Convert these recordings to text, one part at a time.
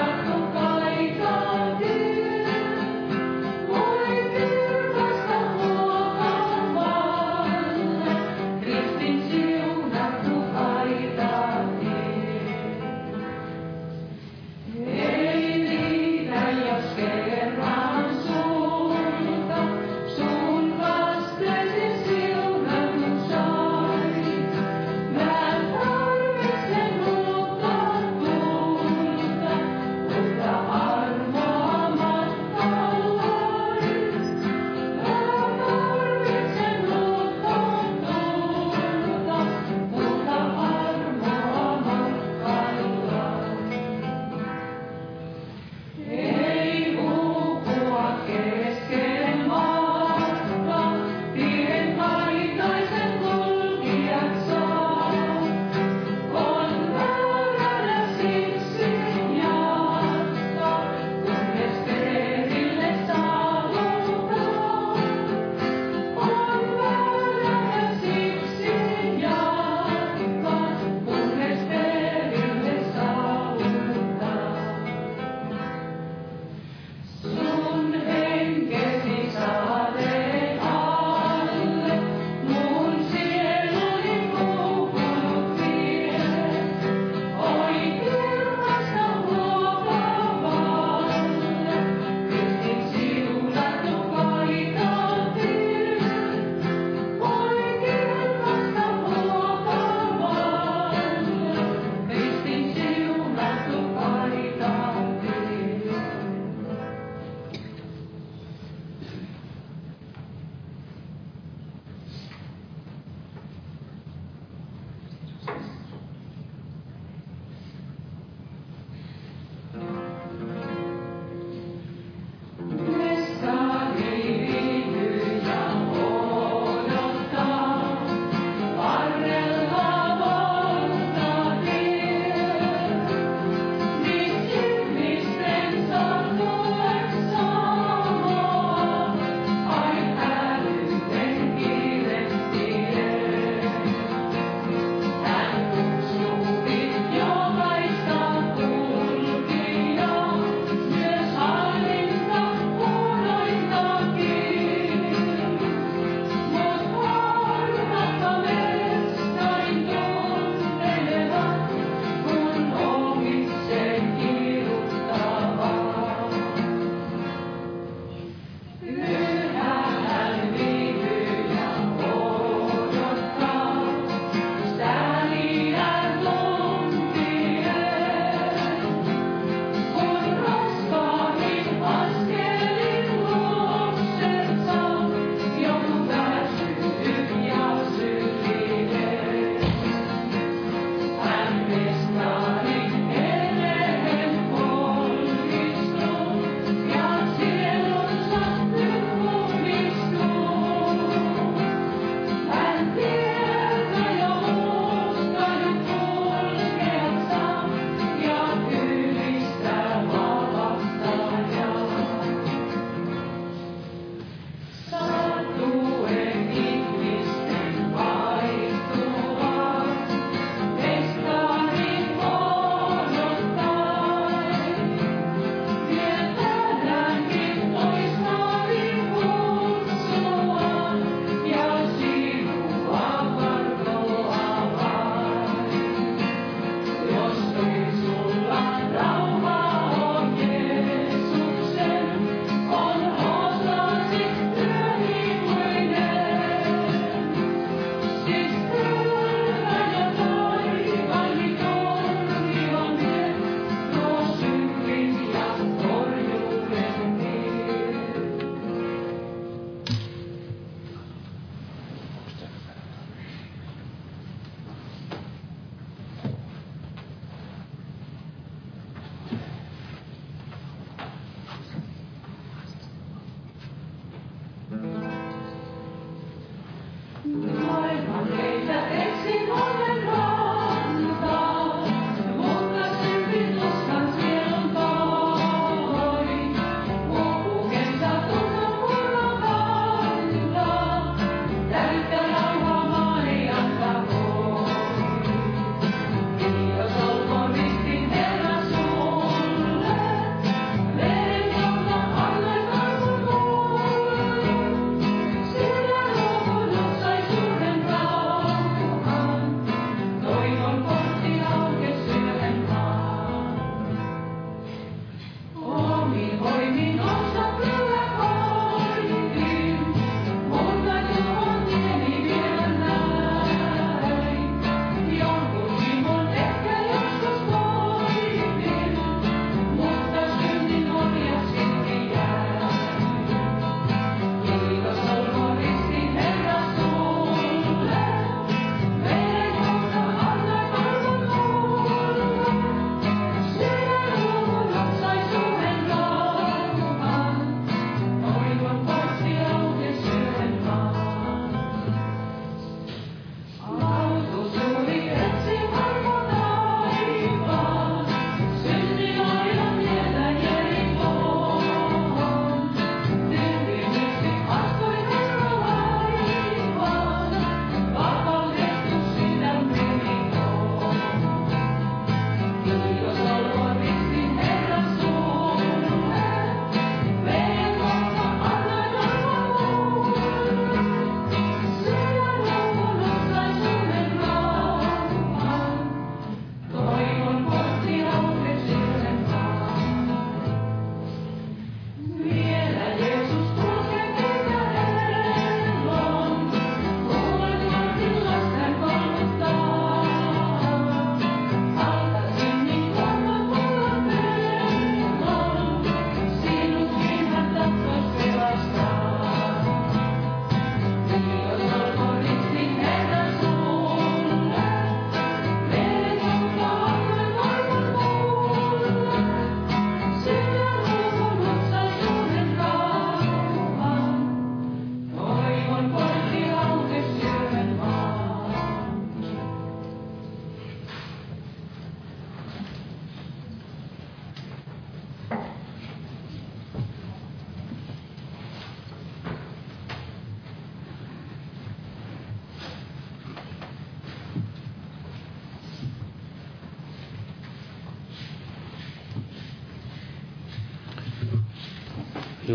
Mutta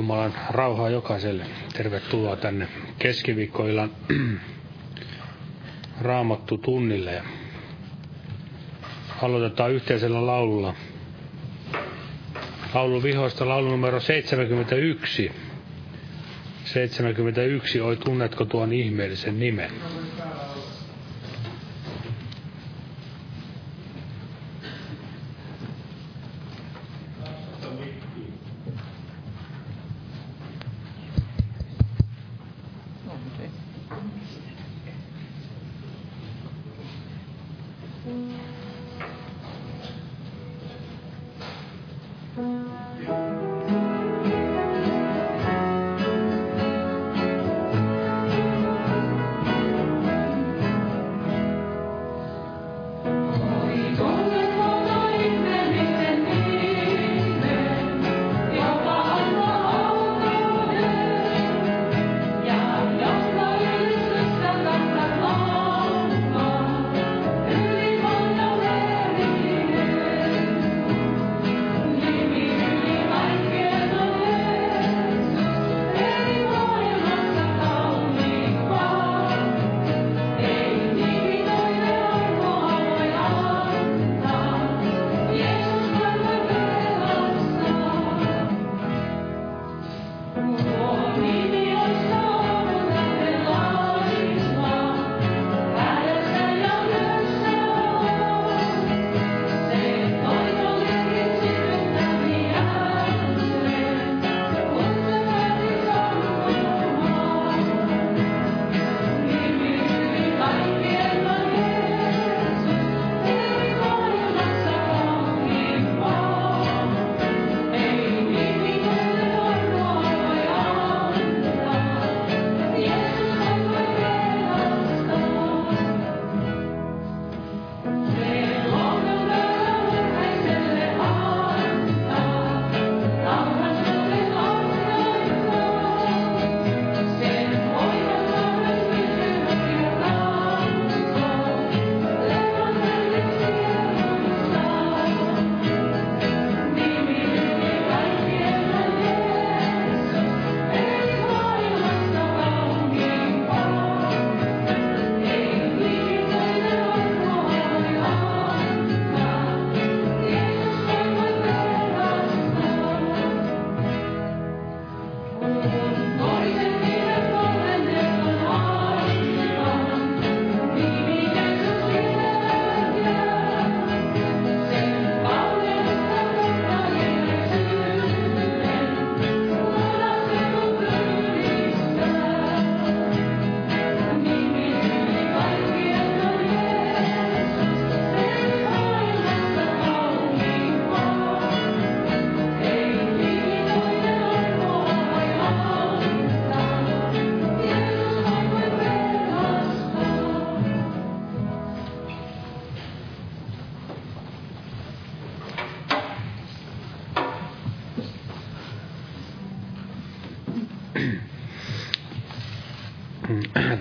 Jumalan rauhaa jokaiselle. Tervetuloa tänne keskiviikkoillan raamattu tunnille. Aloitetaan yhteisellä laululla. Laulu vihoista, laulu numero 71. 71, oi tunnetko tuon ihmeellisen nimen?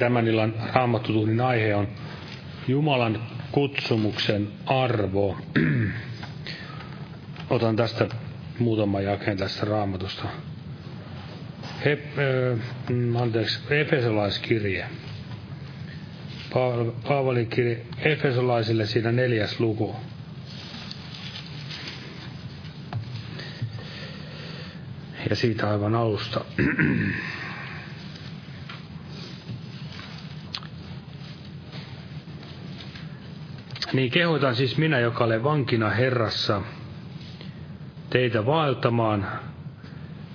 Tämän illan raamattutunnin aihe on Jumalan kutsumuksen arvo. Otan tästä muutaman jakeen tästä raamatusta. He, äh, anteeksi, Efesolaiskirje. Paavalin kirje Efesolaisille siinä neljäs luku. Ja siitä aivan alusta. Niin kehotan siis minä, joka olen vankina Herrassa, teitä vaeltamaan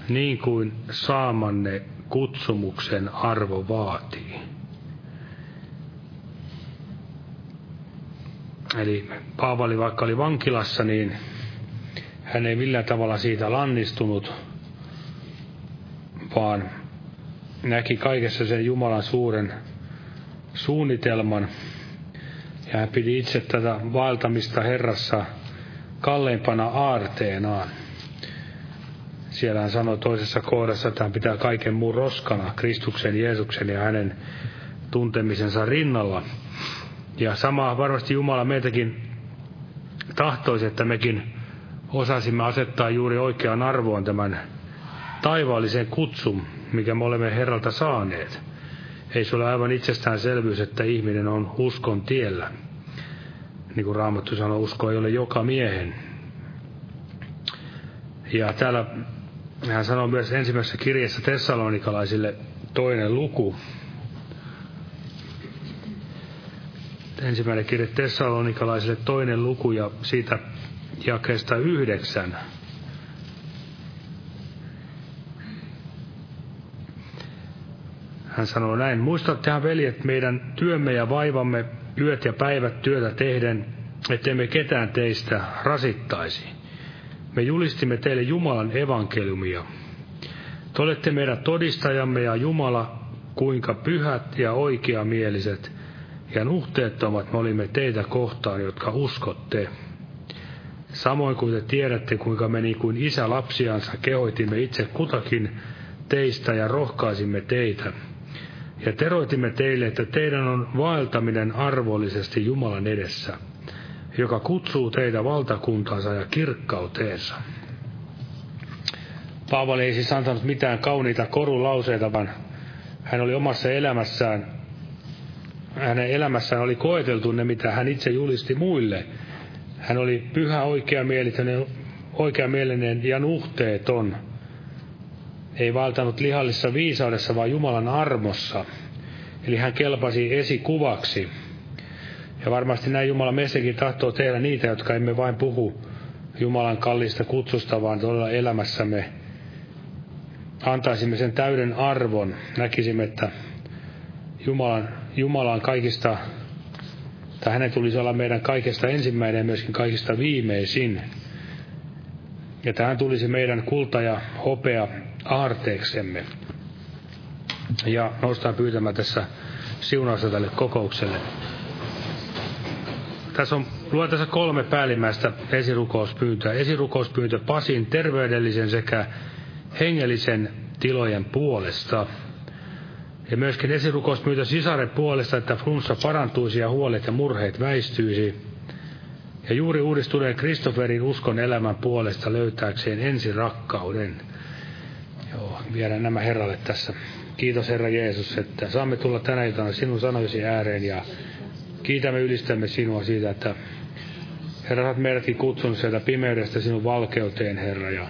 niin kuin saamanne kutsumuksen arvo vaatii. Eli Paavali vaikka oli vankilassa, niin hän ei millään tavalla siitä lannistunut, vaan näki kaikessa sen Jumalan suuren suunnitelman – ja hän pidi itse tätä vaeltamista Herrassa kalleimpana aarteenaan. Siellä hän sanoi toisessa kohdassa, että hän pitää kaiken muun roskana Kristuksen, Jeesuksen ja hänen tuntemisensa rinnalla. Ja sama varmasti Jumala meitäkin tahtoisi, että mekin osaisimme asettaa juuri oikeaan arvoon tämän taivaallisen kutsun, mikä me olemme Herralta saaneet. Ei se ole aivan itsestäänselvyys, että ihminen on uskon tiellä. Niin kuin Raamattu sanoo, usko ei ole joka miehen. Ja täällä hän sanoo myös ensimmäisessä kirjassa tessalonikalaisille toinen luku. Ensimmäinen kirja tessalonikalaisille toinen luku ja siitä jakeesta yhdeksän. Hän sanoo näin, muistattehan veljet meidän työmme ja vaivamme yöt ja päivät työtä tehden, ettemme ketään teistä rasittaisi. Me julistimme teille Jumalan evankeliumia. Te olette meidän todistajamme ja Jumala, kuinka pyhät ja oikeamieliset ja nuhteettomat me olimme teitä kohtaan, jotka uskotte. Samoin kuin te tiedätte, kuinka me niin kuin isä lapsiansa kehoitimme itse kutakin teistä ja rohkaisimme teitä. Ja teroitimme teille, että teidän on vaeltaminen arvollisesti Jumalan edessä, joka kutsuu teitä valtakuntansa ja kirkkauteensa. Paavali ei siis antanut mitään kauniita korulauseita, vaan hän oli omassa elämässään, hänen elämässään oli koeteltu ne, mitä hän itse julisti muille – hän oli pyhä, oikeamielinen, oikeamielinen ja nuhteeton. Ei valtanut lihallisessa viisaudessa, vaan Jumalan armossa. Eli hän kelpasi esikuvaksi. Ja varmasti näin Jumala meistäkin tahtoo tehdä niitä, jotka emme vain puhu Jumalan kallista kutsusta, vaan todella elämässämme antaisimme sen täyden arvon. Näkisimme, että Jumalan, Jumalan kaikista tai hänen tulisi olla meidän kaikesta ensimmäinen ja myöskin kaikista viimeisin. Ja tähän tulisi meidän kulta ja hopea aarteeksemme. Ja noustaan pyytämään tässä siunausta tälle kokoukselle. Tässä on, luen tässä kolme päällimmäistä esirukouspyyntöä. Esirukouspyyntö Pasin terveydellisen sekä hengellisen tilojen puolesta. Ja myöskin esirukousmyytä sisaren puolesta, että flunssa parantuisi ja huolet ja murheet väistyisi. Ja juuri uudistuneen Kristofferin uskon elämän puolesta löytääkseen ensi rakkauden. Joo, viedään nämä Herralle tässä. Kiitos Herra Jeesus, että saamme tulla tänä iltana sinun sanoisi ääreen ja kiitämme ylistämme sinua siitä, että Herra, olet meidätkin kutsunut sieltä pimeydestä sinun valkeuteen, Herra, ja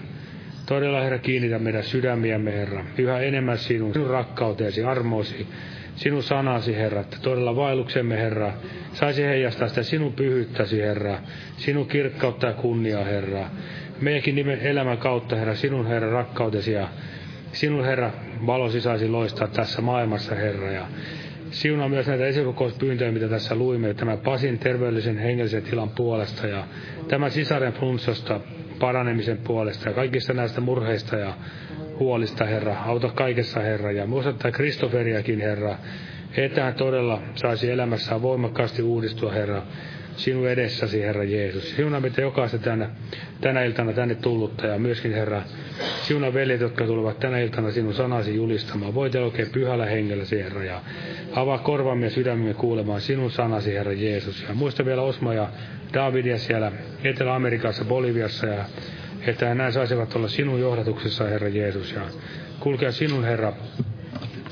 Todella, Herra, kiinnitä meidän sydämiämme, Herra, yhä enemmän sinun, sinun rakkauteesi, armosi, sinun sanasi, Herra, että todella vaelluksemme, Herra, saisi heijastaa sitä sinun pyhyyttäsi, Herra, sinun kirkkautta ja kunnia, Herra. Meidänkin nimen elämän kautta, Herra, sinun, Herra, rakkautesi ja sinun, Herra, valosi saisi loistaa tässä maailmassa, Herra, ja siunaa myös näitä esikokouspyyntöjä, mitä tässä luimme, tämä Pasin terveellisen hengellisen tilan puolesta ja tämä sisaren flunssasta paranemisen puolesta ja kaikista näistä murheista ja huolista, Herra. Auta kaikessa, Herra. Ja muistuttaa Kristoferiakin, Herra, että hän todella saisi elämässään voimakkaasti uudistua, Herra, sinun edessäsi, Herra Jeesus. Siunaa meitä jokaista tänä, tänä iltana tänne tullutta ja myöskin, Herra, siunaa veljet, jotka tulevat tänä iltana sinun sanasi julistamaan. Voit oikein pyhällä hengellä, Herra, ja avaa korvamme ja sydämemme kuulemaan sinun sanasi, Herra Jeesus. Ja muista vielä Osmo ja Davidia siellä Etelä-Amerikassa, Boliviassa ja että nämä saisivat olla sinun johdatuksessa, Herra Jeesus, ja kulkea sinun, Herra,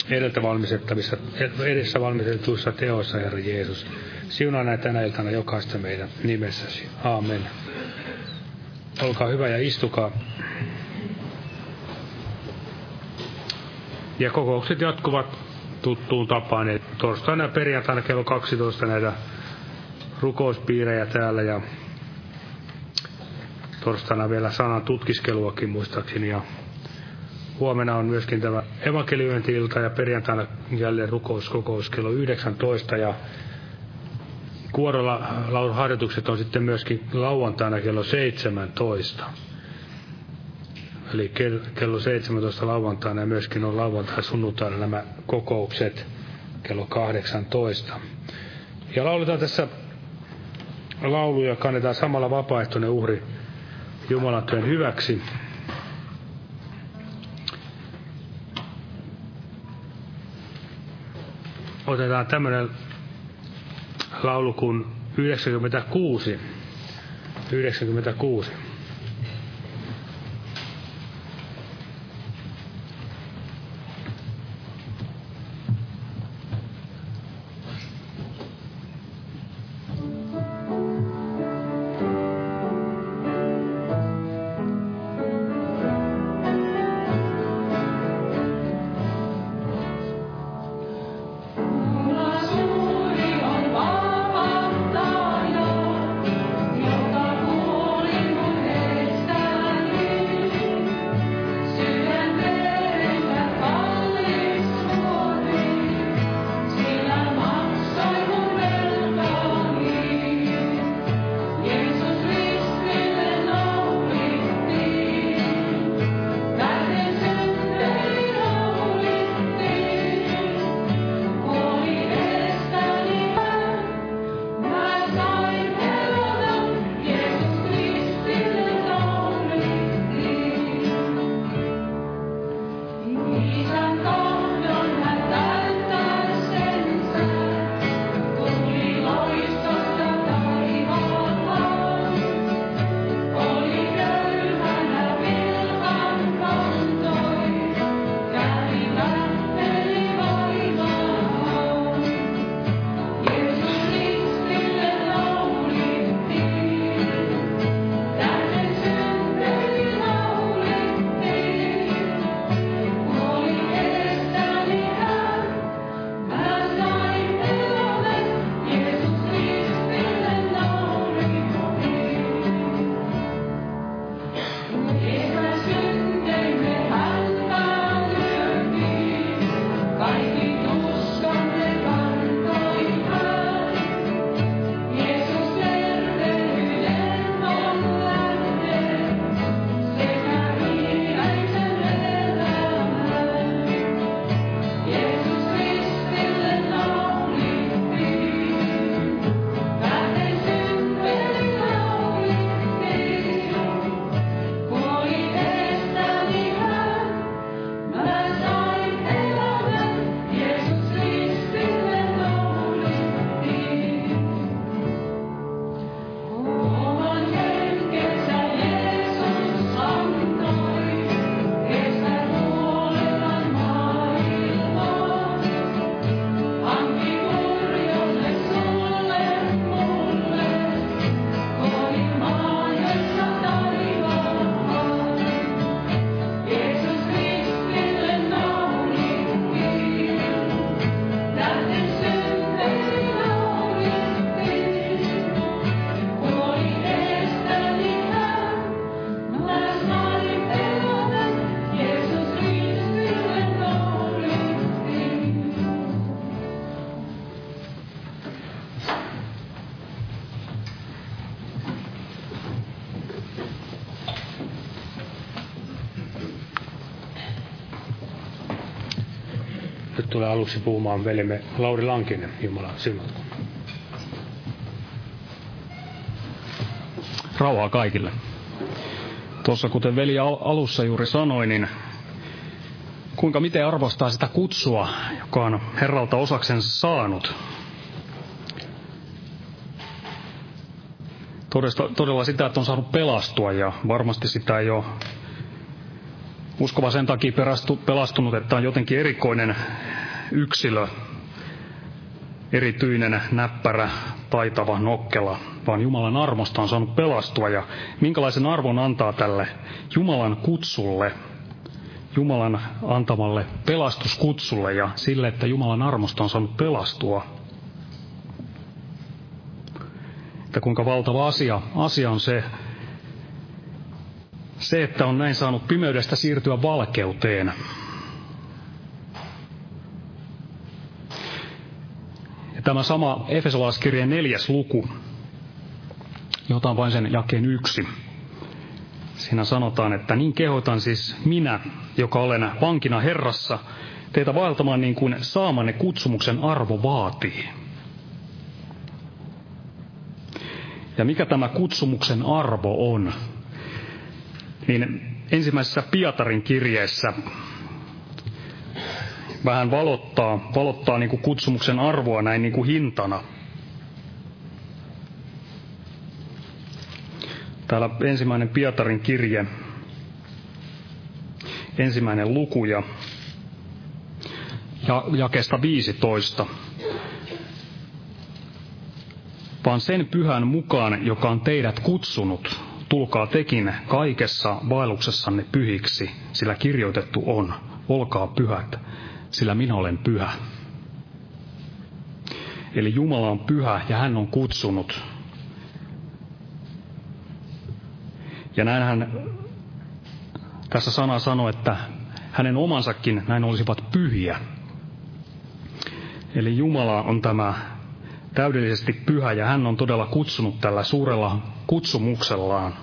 edeltä valmistettavissa, edessä valmistetuissa teoissa, Herra Jeesus. Siunaa näitä tänä iltana jokaista meidän nimessäsi. Aamen. Olkaa hyvä ja istukaa. Ja kokoukset jatkuvat tuttuun tapaan. Eli torstaina ja perjantaina kello 12 näitä rukouspiirejä täällä ja torstaina vielä sanan tutkiskeluakin muistaakseni ja huomenna on myöskin tämä evankeliointi-ilta ja perjantaina jälleen rukouskokous kello 19 ja kuorolla lauluharjoitukset on sitten myöskin lauantaina kello 17. Eli kello 17 lauantaina ja myöskin on lauantaina sunnuntaina nämä kokoukset kello 18. Ja lauletaan tässä lauluja, kannetaan samalla vapaaehtoinen uhri Jumalan työn hyväksi. Otetaan tämmöinen laulu kuin 96. 96. tulee aluksi puhumaan veljemme Lauri Lankinen, Jumala siunatko. Rauhaa kaikille. Tuossa kuten veli alussa juuri sanoi, niin kuinka miten arvostaa sitä kutsua, joka on Herralta osaksensa saanut. Todesta, todella sitä, että on saanut pelastua ja varmasti sitä ei ole uskova sen takia pelastunut, että on jotenkin erikoinen yksilö, erityinen, näppärä, taitava, nokkela, vaan Jumalan armosta on saanut pelastua ja minkälaisen arvon antaa tälle Jumalan kutsulle, Jumalan antamalle pelastuskutsulle ja sille, että Jumalan armosta on saanut pelastua. Että kuinka valtava asia, asia on se, se, että on näin saanut pimeydestä siirtyä valkeuteen. Tämä sama Efesolaiskirjeen neljäs luku, jota vain sen jakeen yksi. Siinä sanotaan, että niin kehotan siis minä, joka olen vankina Herrassa, teitä vaeltamaan niin kuin saamanne kutsumuksen arvo vaatii. Ja mikä tämä kutsumuksen arvo on? Niin ensimmäisessä Pietarin kirjeessä vähän valottaa, valottaa niin kuin kutsumuksen arvoa näin niin kuin hintana – Täällä ensimmäinen Pietarin kirje, ensimmäinen luku ja, ja jakesta 15. Vaan sen pyhän mukaan, joka on teidät kutsunut, tulkaa tekin kaikessa vaelluksessanne pyhiksi, sillä kirjoitettu on, olkaa pyhät, sillä minä olen pyhä. Eli Jumala on pyhä ja hän on kutsunut Ja näin hän tässä sana sanoi, että hänen omansakin näin olisivat pyhiä. Eli Jumala on tämä täydellisesti pyhä ja hän on todella kutsunut tällä suurella kutsumuksellaan.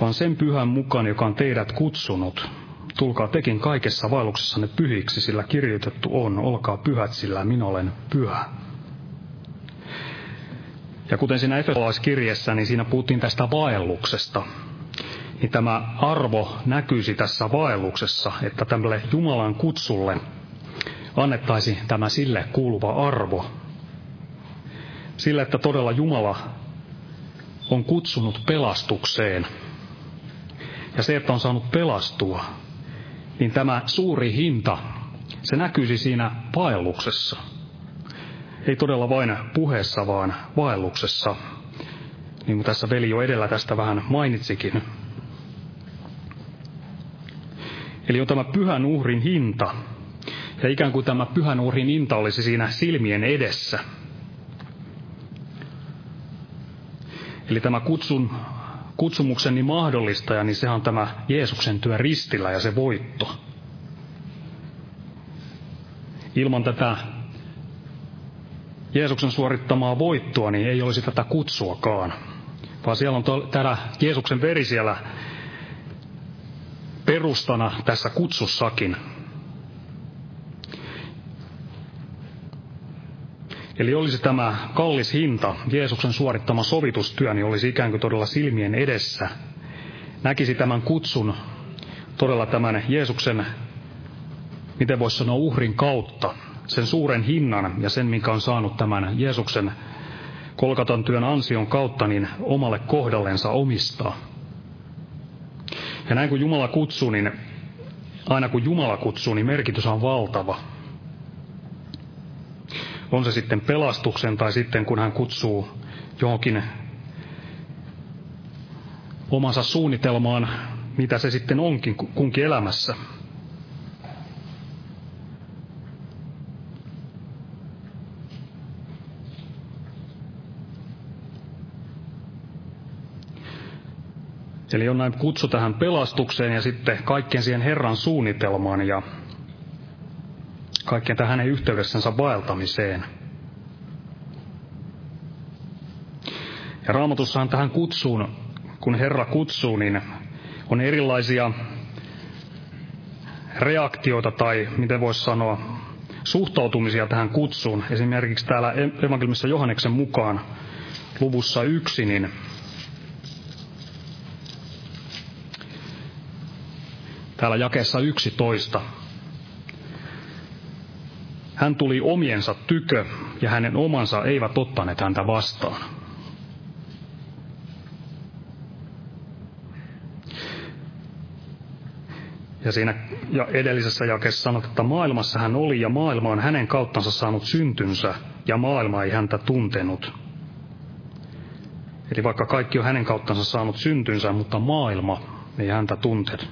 Vaan sen pyhän mukaan, joka on teidät kutsunut, tulkaa tekin kaikessa vaelluksessanne pyhiksi, sillä kirjoitettu on, olkaa pyhät, sillä minä olen pyhä. Ja kuten siinä Efesolaiskirjassa, niin siinä puhuttiin tästä vaelluksesta. Niin tämä arvo näkyisi tässä vaelluksessa, että tämmölle Jumalan kutsulle annettaisi tämä sille kuuluva arvo. Sille, että todella Jumala on kutsunut pelastukseen. Ja se, että on saanut pelastua, niin tämä suuri hinta, se näkyisi siinä vaelluksessa – ei todella vain puheessa, vaan vaelluksessa, niin kuin tässä veli jo edellä tästä vähän mainitsikin. Eli on tämä pyhän uhrin hinta, ja ikään kuin tämä pyhän uhrin hinta olisi siinä silmien edessä. Eli tämä kutsun, kutsumukseni mahdollistaja, niin sehän on tämä Jeesuksen työ ristillä ja se voitto. Ilman tätä Jeesuksen suorittamaa voittoa, niin ei olisi tätä kutsuakaan. Vaan siellä on täällä Jeesuksen veri siellä perustana tässä kutsussakin. Eli olisi tämä kallis hinta, Jeesuksen suorittama sovitustyö, niin olisi ikään kuin todella silmien edessä. Näkisi tämän kutsun todella tämän Jeesuksen, miten voisi sanoa, uhrin kautta sen suuren hinnan ja sen, minkä on saanut tämän Jeesuksen kolkatan työn ansion kautta, niin omalle kohdallensa omistaa. Ja näin kun Jumala kutsuu, niin aina kun Jumala kutsuu, niin merkitys on valtava. On se sitten pelastuksen tai sitten kun hän kutsuu johonkin omansa suunnitelmaan, mitä se sitten onkin kunkin elämässä. Eli on näin kutsu tähän pelastukseen ja sitten kaikkien siihen Herran suunnitelmaan ja kaikkien tähän hänen yhteydessänsä vaeltamiseen. Ja raamatussahan tähän kutsuun, kun Herra kutsuu, niin on erilaisia reaktioita tai miten voisi sanoa suhtautumisia tähän kutsuun. Esimerkiksi täällä evankelmissa Johanneksen mukaan luvussa yksi, niin täällä jakeessa 11. Hän tuli omiensa tykö, ja hänen omansa eivät ottaneet häntä vastaan. Ja siinä ja edellisessä jakeessa sanotaan, että maailmassa hän oli ja maailma on hänen kauttansa saanut syntynsä ja maailma ei häntä tuntenut. Eli vaikka kaikki on hänen kauttansa saanut syntynsä, mutta maailma ei häntä tuntenut.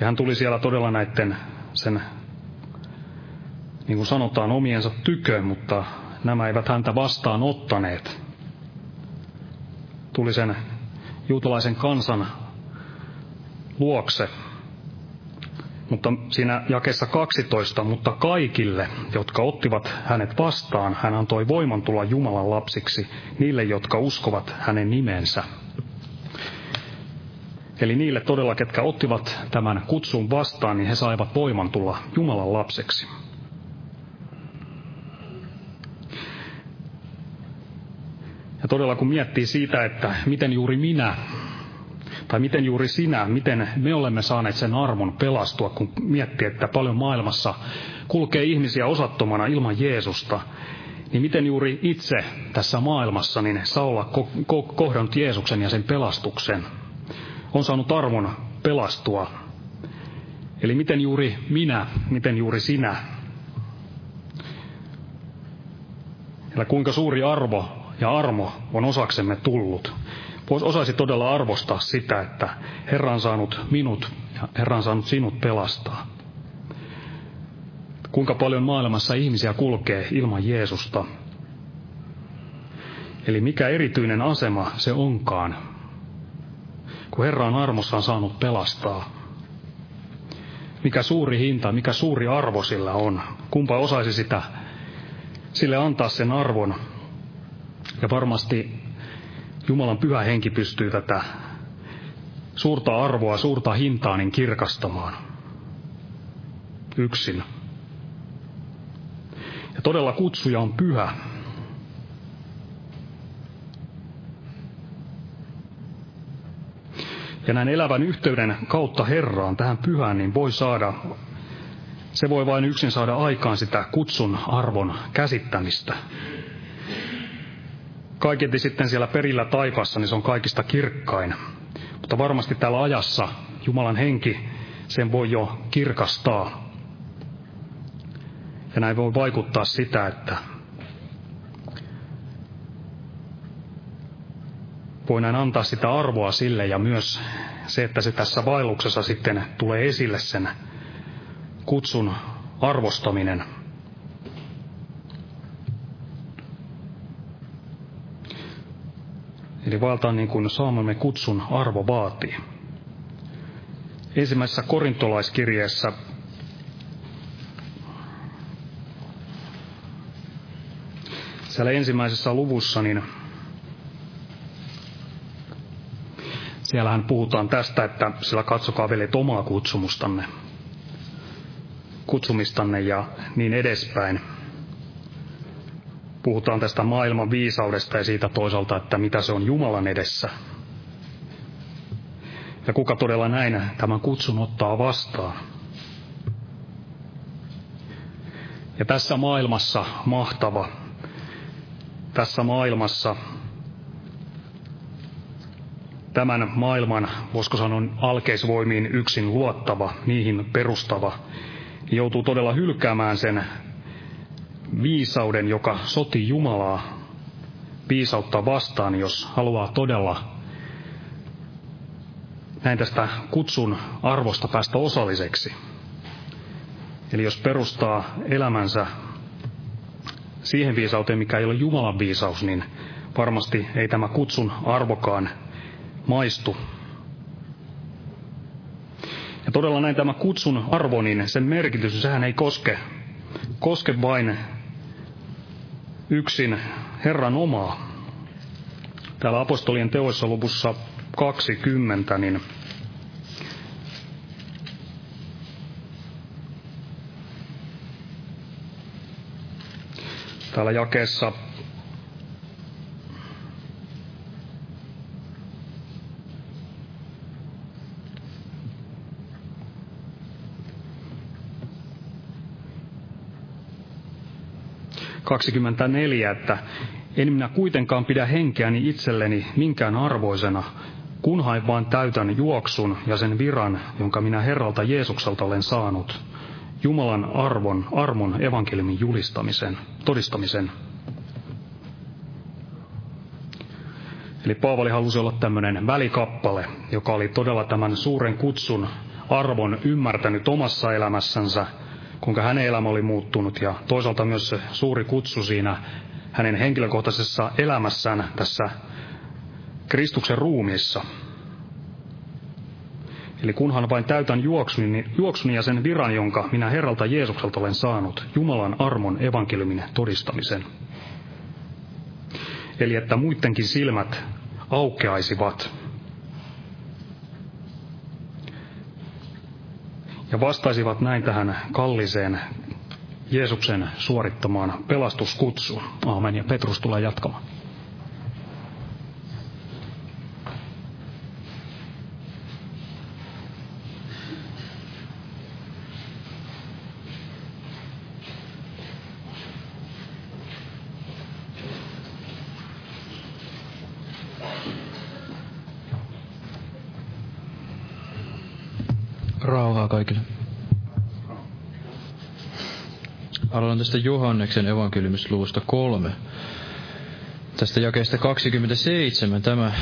Ja hän tuli siellä todella näiden sen, niin kuin sanotaan, omiensa tykö, mutta nämä eivät häntä vastaan ottaneet. Tuli sen juutalaisen kansan luokse. Mutta siinä jakessa 12, mutta kaikille, jotka ottivat hänet vastaan, hän antoi voiman tulla Jumalan lapsiksi, niille, jotka uskovat hänen nimensä. Eli niille todella, ketkä ottivat tämän kutsun vastaan, niin he saivat voiman tulla Jumalan lapseksi. Ja todella kun miettii siitä, että miten juuri minä tai miten juuri sinä, miten me olemme saaneet sen armon pelastua, kun miettii, että paljon maailmassa kulkee ihmisiä osattomana ilman Jeesusta, niin miten juuri itse tässä maailmassa niin saa olla ko- ko- kohdannut Jeesuksen ja sen pelastuksen, on saanut armon pelastua. Eli miten juuri minä, miten juuri sinä, ja kuinka suuri arvo ja armo on osaksemme tullut osaisi todella arvostaa sitä, että Herra on saanut minut ja Herra on saanut sinut pelastaa. Kuinka paljon maailmassa ihmisiä kulkee ilman Jeesusta. Eli mikä erityinen asema se onkaan, kun Herra on armossaan saanut pelastaa. Mikä suuri hinta, mikä suuri arvo sillä on. Kumpa osaisi sitä sille antaa sen arvon. Ja varmasti Jumalan pyhä henki pystyy tätä suurta arvoa, suurta hintaa niin kirkastamaan. Yksin. Ja todella kutsuja on pyhä. Ja näin elävän yhteyden kautta Herraan, tähän pyhään, niin voi saada, se voi vain yksin saada aikaan sitä kutsun arvon käsittämistä kaiketi sitten siellä perillä taivassa, niin se on kaikista kirkkain. Mutta varmasti täällä ajassa Jumalan henki sen voi jo kirkastaa. Ja näin voi vaikuttaa sitä, että voi näin antaa sitä arvoa sille ja myös se, että se tässä vaelluksessa sitten tulee esille sen kutsun arvostaminen – Eli valtaa niin kuin saamamme kutsun arvo vaatii. Ensimmäisessä korintolaiskirjeessä siellä ensimmäisessä luvussa, niin siellähän puhutaan tästä, että sillä katsokaa veljet omaa kutsumustanne, kutsumistanne ja niin edespäin puhutaan tästä maailman viisaudesta ja siitä toisaalta, että mitä se on Jumalan edessä. Ja kuka todella näin tämän kutsun ottaa vastaan. Ja tässä maailmassa mahtava, tässä maailmassa tämän maailman, voisiko sanoa, alkeisvoimiin yksin luottava, niihin perustava, joutuu todella hylkäämään sen viisauden, joka soti Jumalaa viisautta vastaan, jos haluaa todella näin tästä kutsun arvosta päästä osalliseksi. Eli jos perustaa elämänsä siihen viisauteen, mikä ei ole Jumalan viisaus, niin varmasti ei tämä kutsun arvokaan maistu. Ja todella näin tämä kutsun arvo, niin sen merkitys, sehän ei koske, koske vain yksin Herran omaa. Täällä apostolien teoissa lopussa 20, niin täällä jakeessa 24, että en minä kuitenkaan pidä henkeäni itselleni minkään arvoisena, kunhan vain täytän juoksun ja sen viran, jonka minä Herralta Jeesukselta olen saanut, Jumalan arvon, armon evankeliumin julistamisen, todistamisen. Eli Paavali halusi olla tämmöinen välikappale, joka oli todella tämän suuren kutsun arvon ymmärtänyt omassa elämässänsä – kuinka hänen elämä oli muuttunut ja toisaalta myös se suuri kutsu siinä hänen henkilökohtaisessa elämässään tässä Kristuksen ruumiissa. Eli kunhan vain täytän juoksuni, juoksuni ja sen viran, jonka minä Herralta Jeesukselta olen saanut, Jumalan armon evankeliumin todistamisen. Eli että muidenkin silmät aukeaisivat ja vastaisivat näin tähän kalliseen Jeesuksen suorittamaan pelastuskutsuun. Aamen. Ja Petrus tulee jatkamaan. Kaikille. Aloitan tästä Johanneksen evankeliumisluvusta kolme. Tästä jakeesta 27 tämä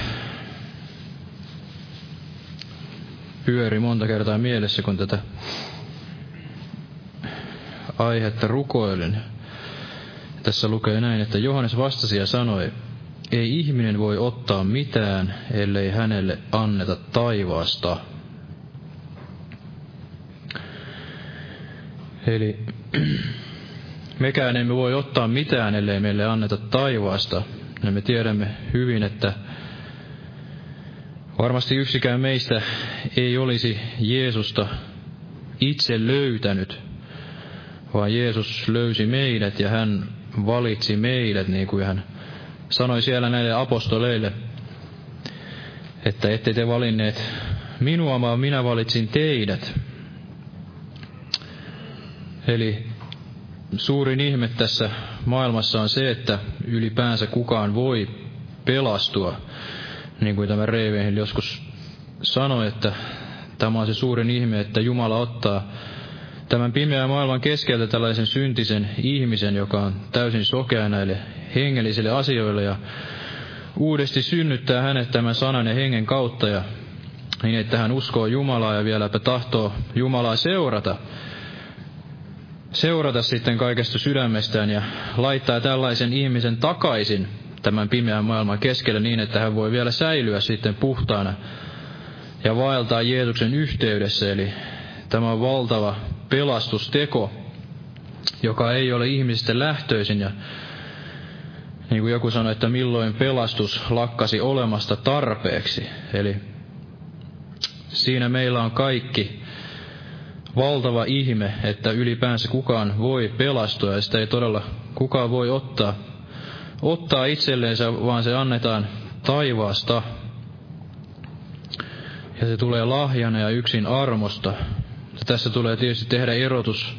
pyöri monta kertaa mielessä, kun tätä aihetta rukoilin. Tässä lukee näin, että Johannes vastasi ja sanoi, ei ihminen voi ottaa mitään, ellei hänelle anneta taivaasta. Eli mekään emme voi ottaa mitään, ellei meille anneta taivaasta. Ja me tiedämme hyvin, että varmasti yksikään meistä ei olisi Jeesusta itse löytänyt, vaan Jeesus löysi meidät ja hän valitsi meidät, niin kuin hän sanoi siellä näille apostoleille, että ette te valinneet minua, vaan minä valitsin teidät. Eli suurin ihme tässä maailmassa on se, että ylipäänsä kukaan voi pelastua. Niin kuin tämä Reivehen joskus sanoi, että tämä on se suurin ihme, että Jumala ottaa tämän pimeän maailman keskeltä tällaisen syntisen ihmisen, joka on täysin sokea näille hengellisille asioille ja uudesti synnyttää hänet tämän sanan ja hengen kautta ja niin, että hän uskoo Jumalaa ja vieläpä tahtoo Jumalaa seurata seurata sitten kaikesta sydämestään ja laittaa tällaisen ihmisen takaisin tämän pimeän maailman keskelle niin, että hän voi vielä säilyä sitten puhtaana ja vaeltaa Jeesuksen yhteydessä. Eli tämä on valtava pelastusteko, joka ei ole ihmisistä lähtöisin ja niin kuin joku sanoi, että milloin pelastus lakkasi olemasta tarpeeksi. Eli siinä meillä on kaikki valtava ihme, että ylipäänsä kukaan voi pelastua ja sitä ei todella kukaan voi ottaa, ottaa itselleensä, vaan se annetaan taivaasta. Ja se tulee lahjana ja yksin armosta. Ja tässä tulee tietysti tehdä erotus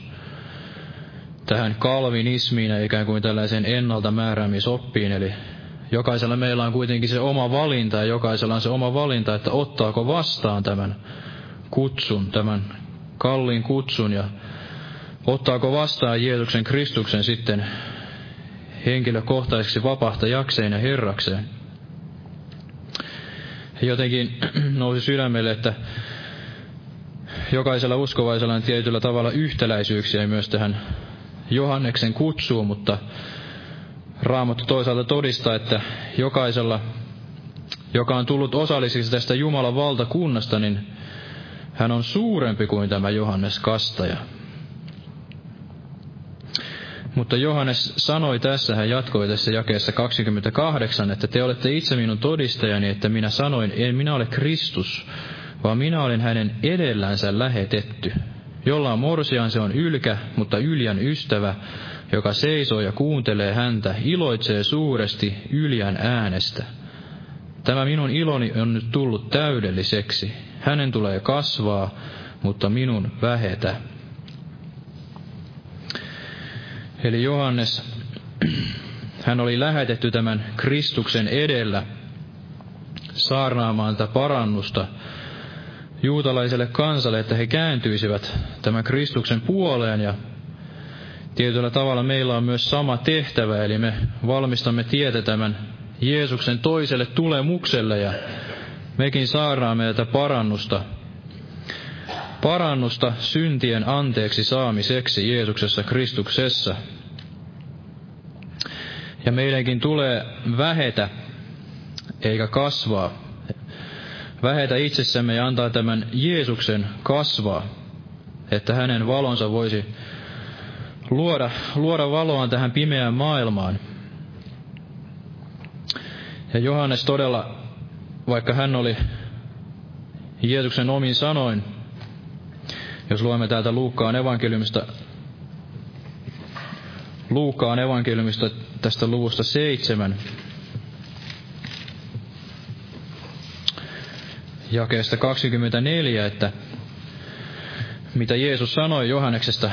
tähän kalvinismiin ja ikään kuin tällaiseen ennalta määräämisoppiin. Eli jokaisella meillä on kuitenkin se oma valinta ja jokaisella on se oma valinta, että ottaako vastaan tämän kutsun, tämän kalliin kutsun ja ottaako vastaan Jeesuksen Kristuksen sitten henkilökohtaiseksi vapahtajakseen ja herrakseen. Jotenkin nousi sydämelle, että jokaisella uskovaisella on tietyllä tavalla yhtäläisyyksiä myös tähän Johanneksen kutsuun, mutta Raamattu toisaalta todistaa, että jokaisella, joka on tullut osalliseksi tästä Jumalan valtakunnasta, niin hän on suurempi kuin tämä Johannes Kastaja. Mutta Johannes sanoi tässä, hän jatkoi tässä jakeessa 28, että te olette itse minun todistajani, että minä sanoin, en minä ole Kristus, vaan minä olen hänen edellänsä lähetetty. Jolla on morsian, se on ylkä, mutta yljän ystävä, joka seisoo ja kuuntelee häntä, iloitsee suuresti yljän äänestä. Tämä minun iloni on nyt tullut täydelliseksi. Hänen tulee kasvaa, mutta minun vähetä. Eli Johannes, hän oli lähetetty tämän Kristuksen edellä saarnaamaan tätä parannusta juutalaiselle kansalle, että he kääntyisivät tämän Kristuksen puoleen ja tietyllä tavalla meillä on myös sama tehtävä, eli me valmistamme tietä tämän Jeesuksen toiselle tulemukselle ja mekin saarnaamme tätä parannusta, parannusta syntien anteeksi saamiseksi Jeesuksessa Kristuksessa. Ja meidänkin tulee vähetä eikä kasvaa. Vähetä itsessämme ja antaa tämän Jeesuksen kasvaa, että hänen valonsa voisi luoda, luoda valoa tähän pimeään maailmaan. Ja Johannes todella, vaikka hän oli Jeesuksen omin sanoin, jos luemme täältä Luukkaan evankeliumista, Luukkaan evankeliumista tästä luvusta seitsemän, jakeesta 24, että mitä Jeesus sanoi Johanneksesta.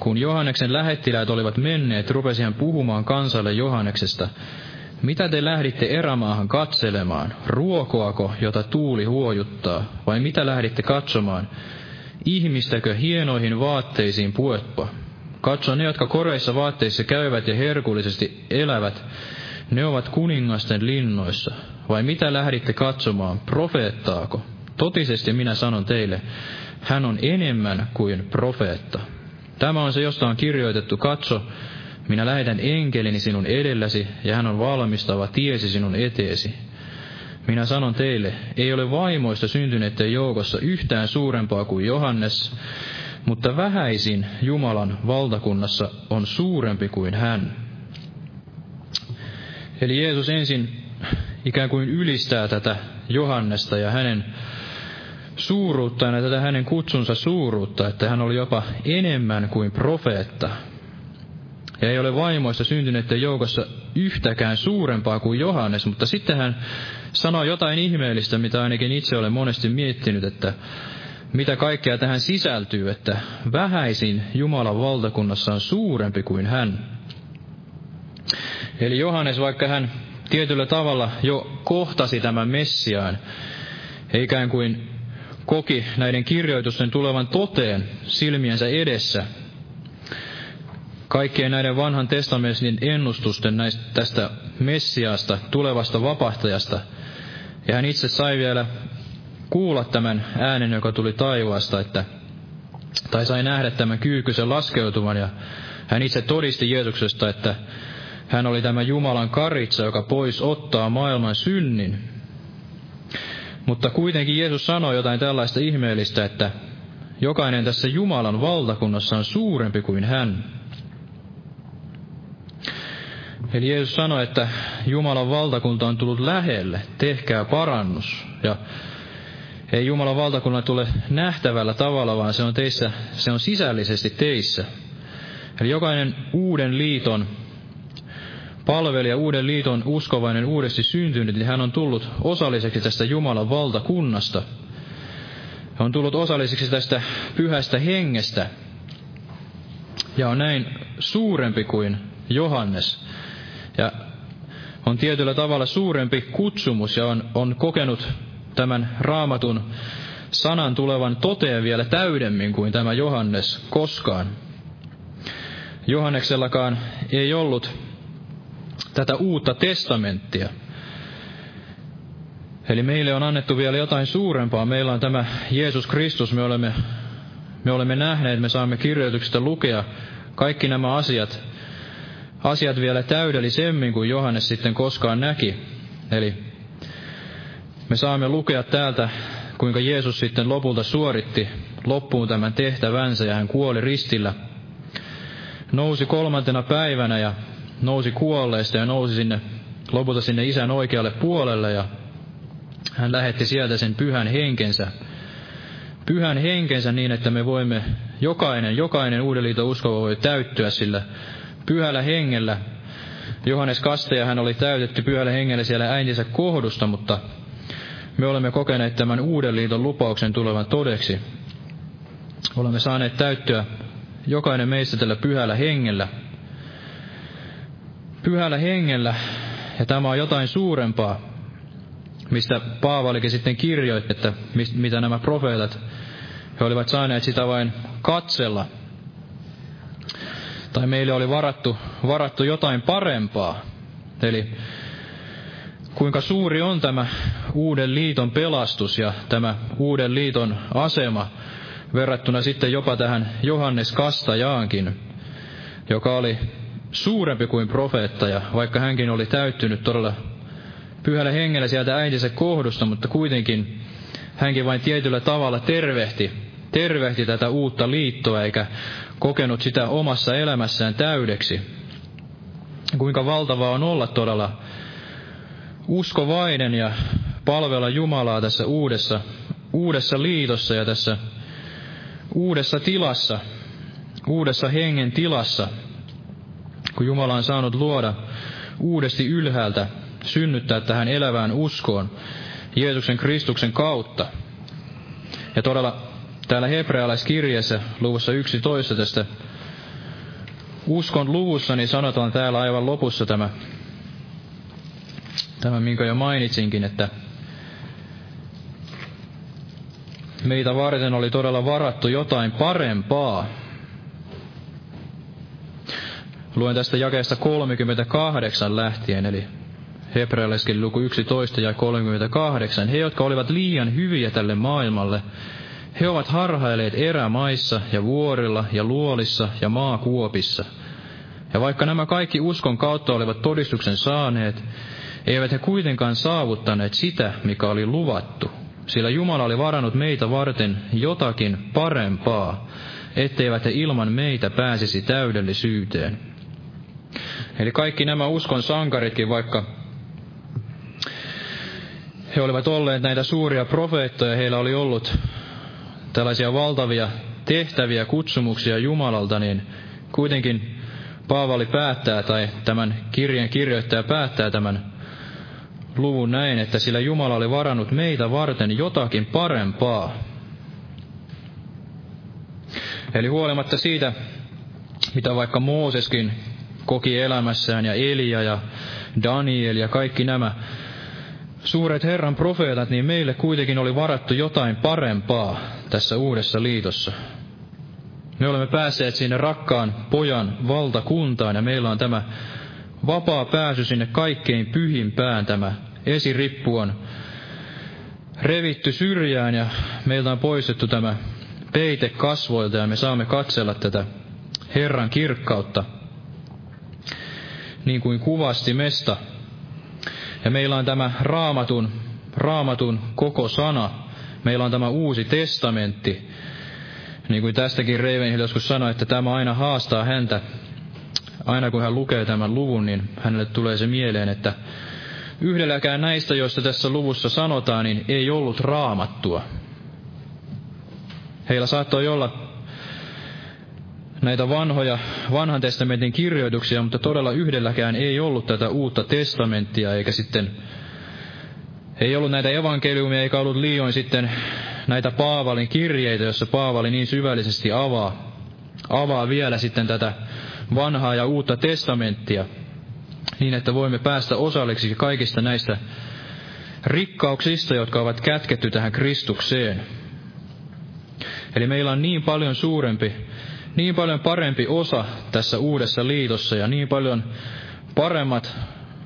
Kun Johanneksen lähettiläät olivat menneet, rupesi hän puhumaan kansalle Johanneksesta. Mitä te lähditte erämaahan katselemaan? Ruokoako, jota tuuli huojuttaa? Vai mitä lähditte katsomaan? Ihmistäkö hienoihin vaatteisiin puetpa? Katso ne, jotka koreissa vaatteissa käyvät ja herkullisesti elävät, ne ovat kuningasten linnoissa. Vai mitä lähditte katsomaan, profeettaako? Totisesti minä sanon teille, hän on enemmän kuin profeetta. Tämä on se, josta on kirjoitettu, katso, minä lähetän enkelini sinun edelläsi, ja hän on valmistava tiesi sinun eteesi. Minä sanon teille, ei ole vaimoista syntyneiden joukossa yhtään suurempaa kuin Johannes, mutta vähäisin Jumalan valtakunnassa on suurempi kuin hän. Eli Jeesus ensin ikään kuin ylistää tätä Johannesta ja hänen suuruuttaan ja tätä hänen kutsunsa suuruutta, että hän oli jopa enemmän kuin profeetta. Ja ei ole vaimoista syntyneiden joukossa yhtäkään suurempaa kuin Johannes, mutta sitten hän sanoo jotain ihmeellistä, mitä ainakin itse olen monesti miettinyt, että mitä kaikkea tähän sisältyy, että vähäisin Jumalan valtakunnassa on suurempi kuin hän. Eli Johannes, vaikka hän tietyllä tavalla jo kohtasi tämän Messiaan, ikään kuin koki näiden kirjoitusten tulevan toteen silmiensä edessä, kaikkien näiden vanhan testamentin ennustusten näistä, tästä Messiaasta, tulevasta vapahtajasta. Ja hän itse sai vielä kuulla tämän äänen, joka tuli taivaasta, että, tai sai nähdä tämän kyykysen laskeutuvan, ja hän itse todisti Jeesuksesta, että hän oli tämä Jumalan karitsa, joka pois ottaa maailman synnin. Mutta kuitenkin Jeesus sanoi jotain tällaista ihmeellistä, että jokainen tässä Jumalan valtakunnassa on suurempi kuin hän. Eli Jeesus sanoi, että Jumalan valtakunta on tullut lähelle, tehkää parannus. Ja ei Jumalan valtakunnan tule nähtävällä tavalla, vaan se on teissä, se on sisällisesti teissä. Eli jokainen uuden liiton palvelija, uuden liiton uskovainen, uudesti syntynyt, niin hän on tullut osalliseksi tästä Jumalan valtakunnasta. Hän on tullut osalliseksi tästä pyhästä hengestä ja on näin suurempi kuin Johannes. Ja on tietyllä tavalla suurempi kutsumus ja on, on kokenut tämän raamatun sanan tulevan toteen vielä täydemmin kuin tämä Johannes koskaan. Johanneksellakaan ei ollut tätä uutta testamenttia. Eli meille on annettu vielä jotain suurempaa. Meillä on tämä Jeesus Kristus, me olemme, me olemme nähneet, me saamme kirjoituksesta lukea kaikki nämä asiat, asiat vielä täydellisemmin kuin Johannes sitten koskaan näki. Eli me saamme lukea täältä, kuinka Jeesus sitten lopulta suoritti loppuun tämän tehtävänsä ja hän kuoli ristillä. Nousi kolmantena päivänä ja nousi kuolleista ja nousi sinne, lopulta sinne isän oikealle puolelle ja hän lähetti sieltä sen pyhän henkensä, pyhän henkensä niin, että me voimme jokainen, jokainen uuden liiton uskova voi täyttyä sillä pyhällä hengellä. Johannes Kasteja hän oli täytetty pyhällä hengellä siellä äitinsä kohdusta, mutta me olemme kokeneet tämän uuden liiton lupauksen tulevan todeksi. Olemme saaneet täyttyä jokainen meistä tällä pyhällä hengellä. Pyhällä hengellä, ja tämä on jotain suurempaa, mistä Paavalikin sitten kirjoitti, että mitä nämä profeetat, he olivat saaneet sitä vain katsella. Tai meille oli varattu, varattu jotain parempaa. Eli kuinka suuri on tämä uuden liiton pelastus ja tämä uuden liiton asema verrattuna sitten jopa tähän Johannes Kastajaankin, joka oli suurempi kuin profeetta ja vaikka hänkin oli täyttynyt todella pyhällä hengellä sieltä äitinsä kohdusta, mutta kuitenkin hänkin vain tietyllä tavalla tervehti, tervehti tätä uutta liittoa eikä kokenut sitä omassa elämässään täydeksi. Kuinka valtavaa on olla todella uskovainen ja palvella Jumalaa tässä uudessa, uudessa liitossa ja tässä uudessa tilassa, uudessa hengen tilassa, kun Jumala on saanut luoda uudesti ylhäältä, synnyttää tähän elävään uskoon Jeesuksen Kristuksen kautta. Ja todella täällä hebrealaiskirjeessä luvussa 11 tästä uskon luvussa, niin sanotaan täällä aivan lopussa tämä, tämä minkä jo mainitsinkin, että meitä varten oli todella varattu jotain parempaa. Luen tästä jakeesta 38 lähtien, eli hebrealaiskin luku 11 ja 38. He, jotka olivat liian hyviä tälle maailmalle, he ovat harhailleet erämaissa ja vuorilla ja luolissa ja maakuopissa. Ja vaikka nämä kaikki uskon kautta olivat todistuksen saaneet, eivät he kuitenkaan saavuttaneet sitä, mikä oli luvattu sillä Jumala oli varannut meitä varten jotakin parempaa, etteivät he ilman meitä pääsisi täydellisyyteen. Eli kaikki nämä uskon sankaritkin, vaikka he olivat olleet näitä suuria profeettoja, heillä oli ollut tällaisia valtavia tehtäviä, kutsumuksia Jumalalta, niin kuitenkin Paavali päättää, tai tämän kirjan kirjoittaja päättää tämän luvun näin, että sillä Jumala oli varannut meitä varten jotakin parempaa. Eli huolimatta siitä, mitä vaikka Mooseskin koki elämässään ja Elia ja Daniel ja kaikki nämä suuret Herran profeetat, niin meille kuitenkin oli varattu jotain parempaa tässä uudessa liitossa. Me olemme päässeet sinne rakkaan pojan valtakuntaan ja meillä on tämä vapaa pääsy sinne kaikkein pyhimpään tämä esirippu on revitty syrjään ja meiltä on poistettu tämä peite kasvoilta ja me saamme katsella tätä Herran kirkkautta niin kuin kuvasti mesta. Ja meillä on tämä raamatun, raamatun koko sana. Meillä on tämä uusi testamentti. Niin kuin tästäkin Reiven joskus sanoi, että tämä aina haastaa häntä aina kun hän lukee tämän luvun, niin hänelle tulee se mieleen, että yhdelläkään näistä, joista tässä luvussa sanotaan, niin ei ollut raamattua. Heillä saattoi olla näitä vanhoja vanhan testamentin kirjoituksia, mutta todella yhdelläkään ei ollut tätä uutta testamenttia, eikä sitten ei ollut näitä evankeliumia, eikä ollut liioin sitten näitä Paavalin kirjeitä, jossa Paavali niin syvällisesti avaa, avaa vielä sitten tätä vanhaa ja uutta testamenttia, niin että voimme päästä osalliksi kaikista näistä rikkauksista, jotka ovat kätketty tähän Kristukseen. Eli meillä on niin paljon suurempi, niin paljon parempi osa tässä uudessa liitossa ja niin paljon paremmat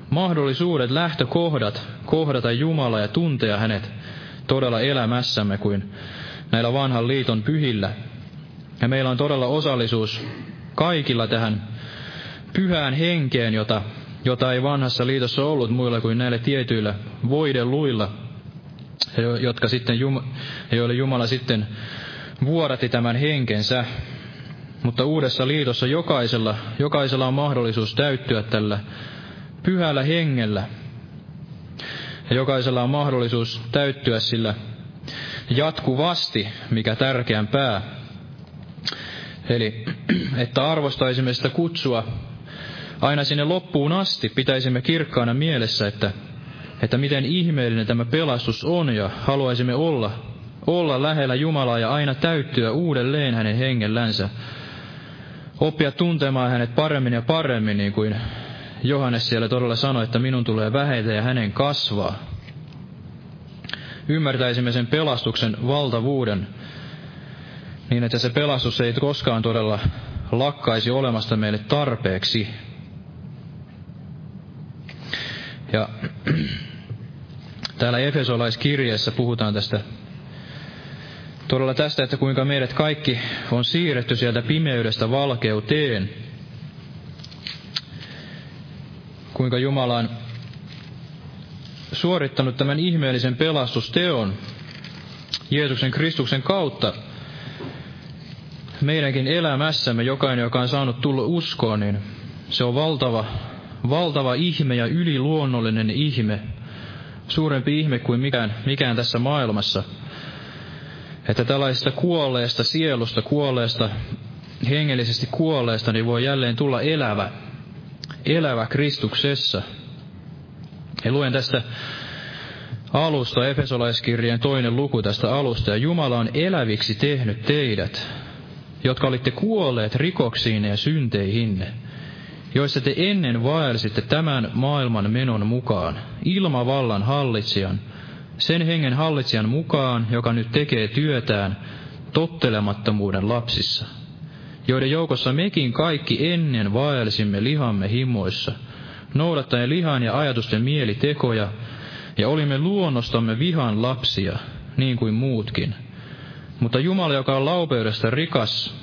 mahdollisuudet, lähtökohdat kohdata Jumala ja tuntea hänet todella elämässämme kuin näillä vanhan liiton pyhillä. Ja meillä on todella osallisuus kaikilla tähän pyhään henkeen, jota, jota ei vanhassa liitossa ollut muilla kuin näillä tietyillä voideluilla, jotka sitten, joille Jumala sitten vuodatti tämän henkensä. Mutta uudessa liitossa jokaisella, jokaisella on mahdollisuus täyttyä tällä pyhällä hengellä. Ja jokaisella on mahdollisuus täyttyä sillä jatkuvasti, mikä tärkeämpää. Eli että arvostaisimme sitä kutsua aina sinne loppuun asti, pitäisimme kirkkaana mielessä, että, että miten ihmeellinen tämä pelastus on ja haluaisimme olla, olla lähellä Jumalaa ja aina täyttyä uudelleen hänen hengellänsä. Oppia tuntemaan hänet paremmin ja paremmin, niin kuin Johannes siellä todella sanoi, että minun tulee vähetä ja hänen kasvaa. Ymmärtäisimme sen pelastuksen valtavuuden, niin että se pelastus ei koskaan todella lakkaisi olemasta meille tarpeeksi. Ja täällä Efesolaiskirjeessä puhutaan tästä todella tästä, että kuinka meidät kaikki on siirretty sieltä pimeydestä valkeuteen. Kuinka Jumala on suorittanut tämän ihmeellisen pelastusteon Jeesuksen Kristuksen kautta meidänkin elämässämme, jokainen, joka on saanut tulla uskoon, niin se on valtava, valtava ihme ja yliluonnollinen ihme, suurempi ihme kuin mikään, mikään tässä maailmassa. Että tällaisesta kuolleesta sielusta, kuolleesta, hengellisesti kuolleesta, niin voi jälleen tulla elävä, elävä Kristuksessa. Ja luen tästä alusta, Efesolaiskirjeen toinen luku tästä alusta, ja Jumala on eläviksi tehnyt teidät, jotka olitte kuolleet rikoksiin ja synteihinne, joissa te ennen vaelsitte tämän maailman menon mukaan, ilmavallan hallitsijan, sen hengen hallitsijan mukaan, joka nyt tekee työtään tottelemattomuuden lapsissa, joiden joukossa mekin kaikki ennen vaelsimme lihamme himoissa, noudattaen lihan ja ajatusten mielitekoja, ja olimme luonnostamme vihan lapsia, niin kuin muutkin – mutta Jumala, joka on laupeudesta rikas,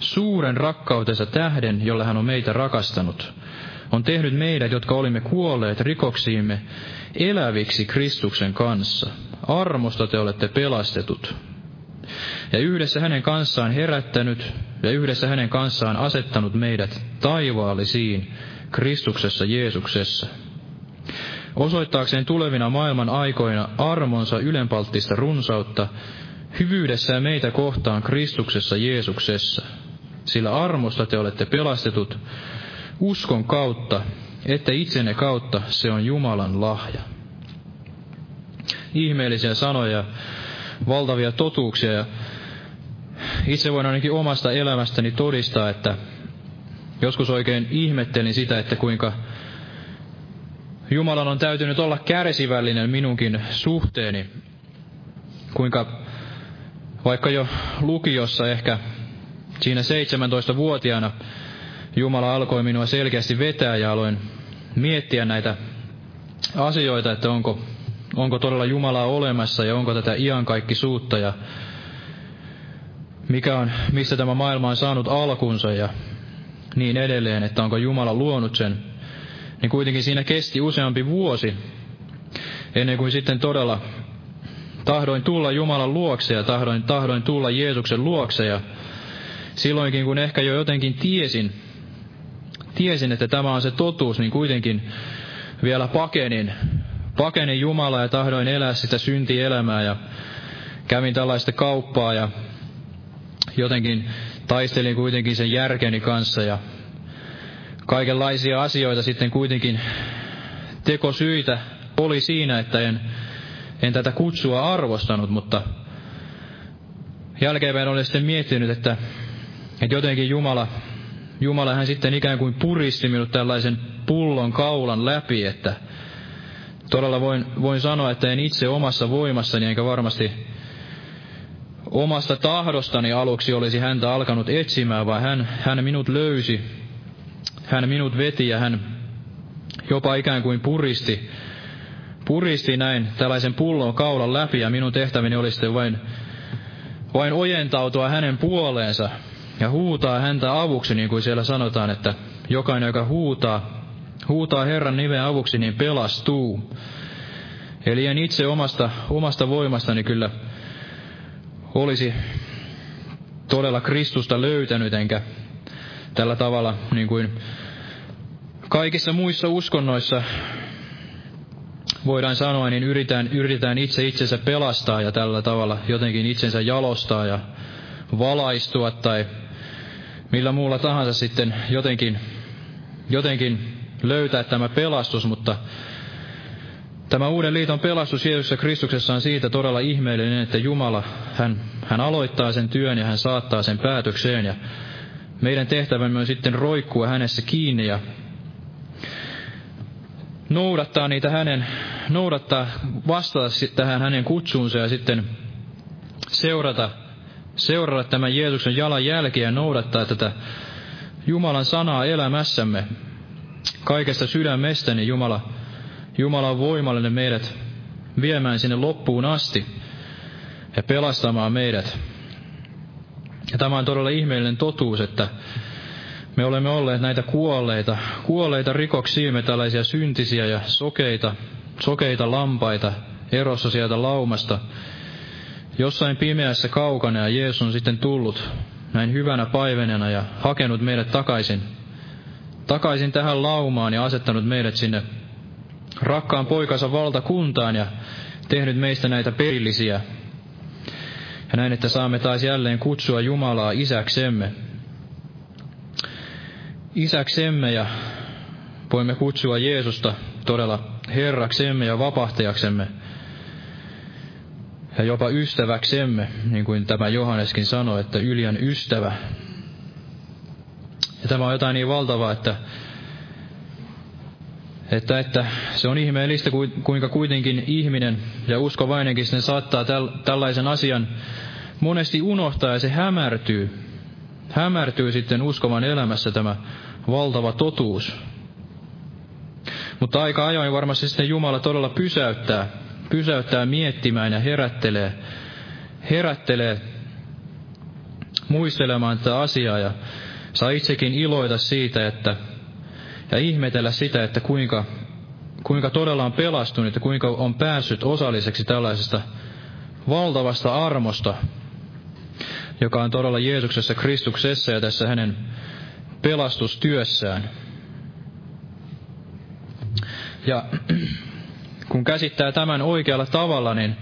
suuren rakkautensa tähden, jolla hän on meitä rakastanut, on tehnyt meidät, jotka olimme kuolleet rikoksiimme, eläviksi Kristuksen kanssa. Armosta te olette pelastetut. Ja yhdessä hänen kanssaan herättänyt ja yhdessä hänen kanssaan asettanut meidät taivaallisiin Kristuksessa Jeesuksessa. Osoittaakseen tulevina maailman aikoina armonsa ylenpalttista runsautta, hyvyydessään meitä kohtaan Kristuksessa Jeesuksessa, sillä armosta te olette pelastetut uskon kautta, että itsenne kautta se on Jumalan lahja. Ihmeellisiä sanoja, valtavia totuuksia ja itse voin ainakin omasta elämästäni todistaa, että joskus oikein ihmettelin sitä, että kuinka Jumalan on täytynyt olla kärsivällinen minunkin suhteeni, kuinka vaikka jo lukiossa ehkä siinä 17-vuotiaana Jumala alkoi minua selkeästi vetää ja aloin miettiä näitä asioita, että onko, onko todella Jumalaa olemassa ja onko tätä iankaikkisuutta ja mikä on, mistä tämä maailma on saanut alkunsa ja niin edelleen, että onko Jumala luonut sen, niin kuitenkin siinä kesti useampi vuosi ennen kuin sitten todella tahdoin tulla Jumalan luokse ja tahdoin, tahdoin tulla Jeesuksen luokse. Ja silloinkin kun ehkä jo jotenkin tiesin, tiesin, että tämä on se totuus, niin kuitenkin vielä pakenin, pakenin Jumala ja tahdoin elää sitä syntielämää ja kävin tällaista kauppaa ja jotenkin taistelin kuitenkin sen järkeni kanssa ja kaikenlaisia asioita sitten kuitenkin tekosyitä oli siinä, että en en tätä kutsua arvostanut, mutta jälkeenpäin olen sitten miettinyt, että, että jotenkin Jumala, Jumala hän sitten ikään kuin puristi minut tällaisen pullon kaulan läpi, että todella voin, voin sanoa, että en itse omassa voimassani enkä varmasti omasta tahdostani aluksi olisi häntä alkanut etsimään, vaan hän, hän minut löysi, hän minut veti ja hän jopa ikään kuin puristi puristi näin tällaisen pullon kaulan läpi ja minun tehtäväni oli sitten vain, vain ojentautua hänen puoleensa ja huutaa häntä avuksi, niin kuin siellä sanotaan, että jokainen, joka huutaa, huutaa Herran nimen avuksi, niin pelastuu. Eli en itse omasta, omasta voimastani kyllä olisi todella Kristusta löytänyt, enkä tällä tavalla niin kuin kaikissa muissa uskonnoissa voidaan sanoa, niin yritetään, yritetään itse itsensä pelastaa ja tällä tavalla jotenkin itsensä jalostaa ja valaistua tai millä muulla tahansa sitten jotenkin, jotenkin löytää tämä pelastus, mutta Tämä uuden liiton pelastus Jeesuksessa Kristuksessa on siitä todella ihmeellinen, että Jumala, hän, hän aloittaa sen työn ja hän saattaa sen päätökseen. Ja meidän tehtävämme on sitten roikkua hänessä kiinni ja noudattaa niitä hänen, noudattaa, vastata tähän hänen kutsuunsa ja sitten seurata, seurata tämän Jeesuksen jalanjälkeä ja noudattaa tätä Jumalan sanaa elämässämme. Kaikesta sydämestäni Jumala Jumala on voimallinen meidät viemään sinne loppuun asti ja pelastamaan meidät. Ja tämä on todella ihmeellinen totuus, että me olemme olleet näitä kuolleita, kuolleita rikoksiimme, tällaisia syntisiä ja sokeita, sokeita lampaita erossa sieltä laumasta. Jossain pimeässä kaukana ja Jeesus on sitten tullut näin hyvänä paivenena ja hakenut meidät takaisin, takaisin tähän laumaan ja asettanut meidät sinne rakkaan poikansa valtakuntaan ja tehnyt meistä näitä perillisiä. Ja näin, että saamme taas jälleen kutsua Jumalaa isäksemme. Isäksemme ja voimme kutsua Jeesusta todella Herraksemme ja vapahtajaksemme ja jopa ystäväksemme, niin kuin tämä Johanneskin sanoi, että Ylian ystävä. Ja tämä on jotain niin valtavaa, että että, että se on ihmeellistä, kuinka kuitenkin ihminen ja uskovainenkin sen saattaa täl, tällaisen asian monesti unohtaa ja se hämärtyy. Hämärtyy sitten uskovan elämässä tämä valtava totuus. Mutta aika ajoin varmasti sitten Jumala todella pysäyttää, pysäyttää miettimään ja herättelee, herättelee muistelemaan tätä asiaa ja saa itsekin iloita siitä, että ja ihmetellä sitä, että kuinka, kuinka todella on pelastunut ja kuinka on päässyt osalliseksi tällaisesta valtavasta armosta, joka on todella Jeesuksessa Kristuksessa ja tässä hänen pelastustyössään. Ja kun käsittää tämän oikealla tavalla, niin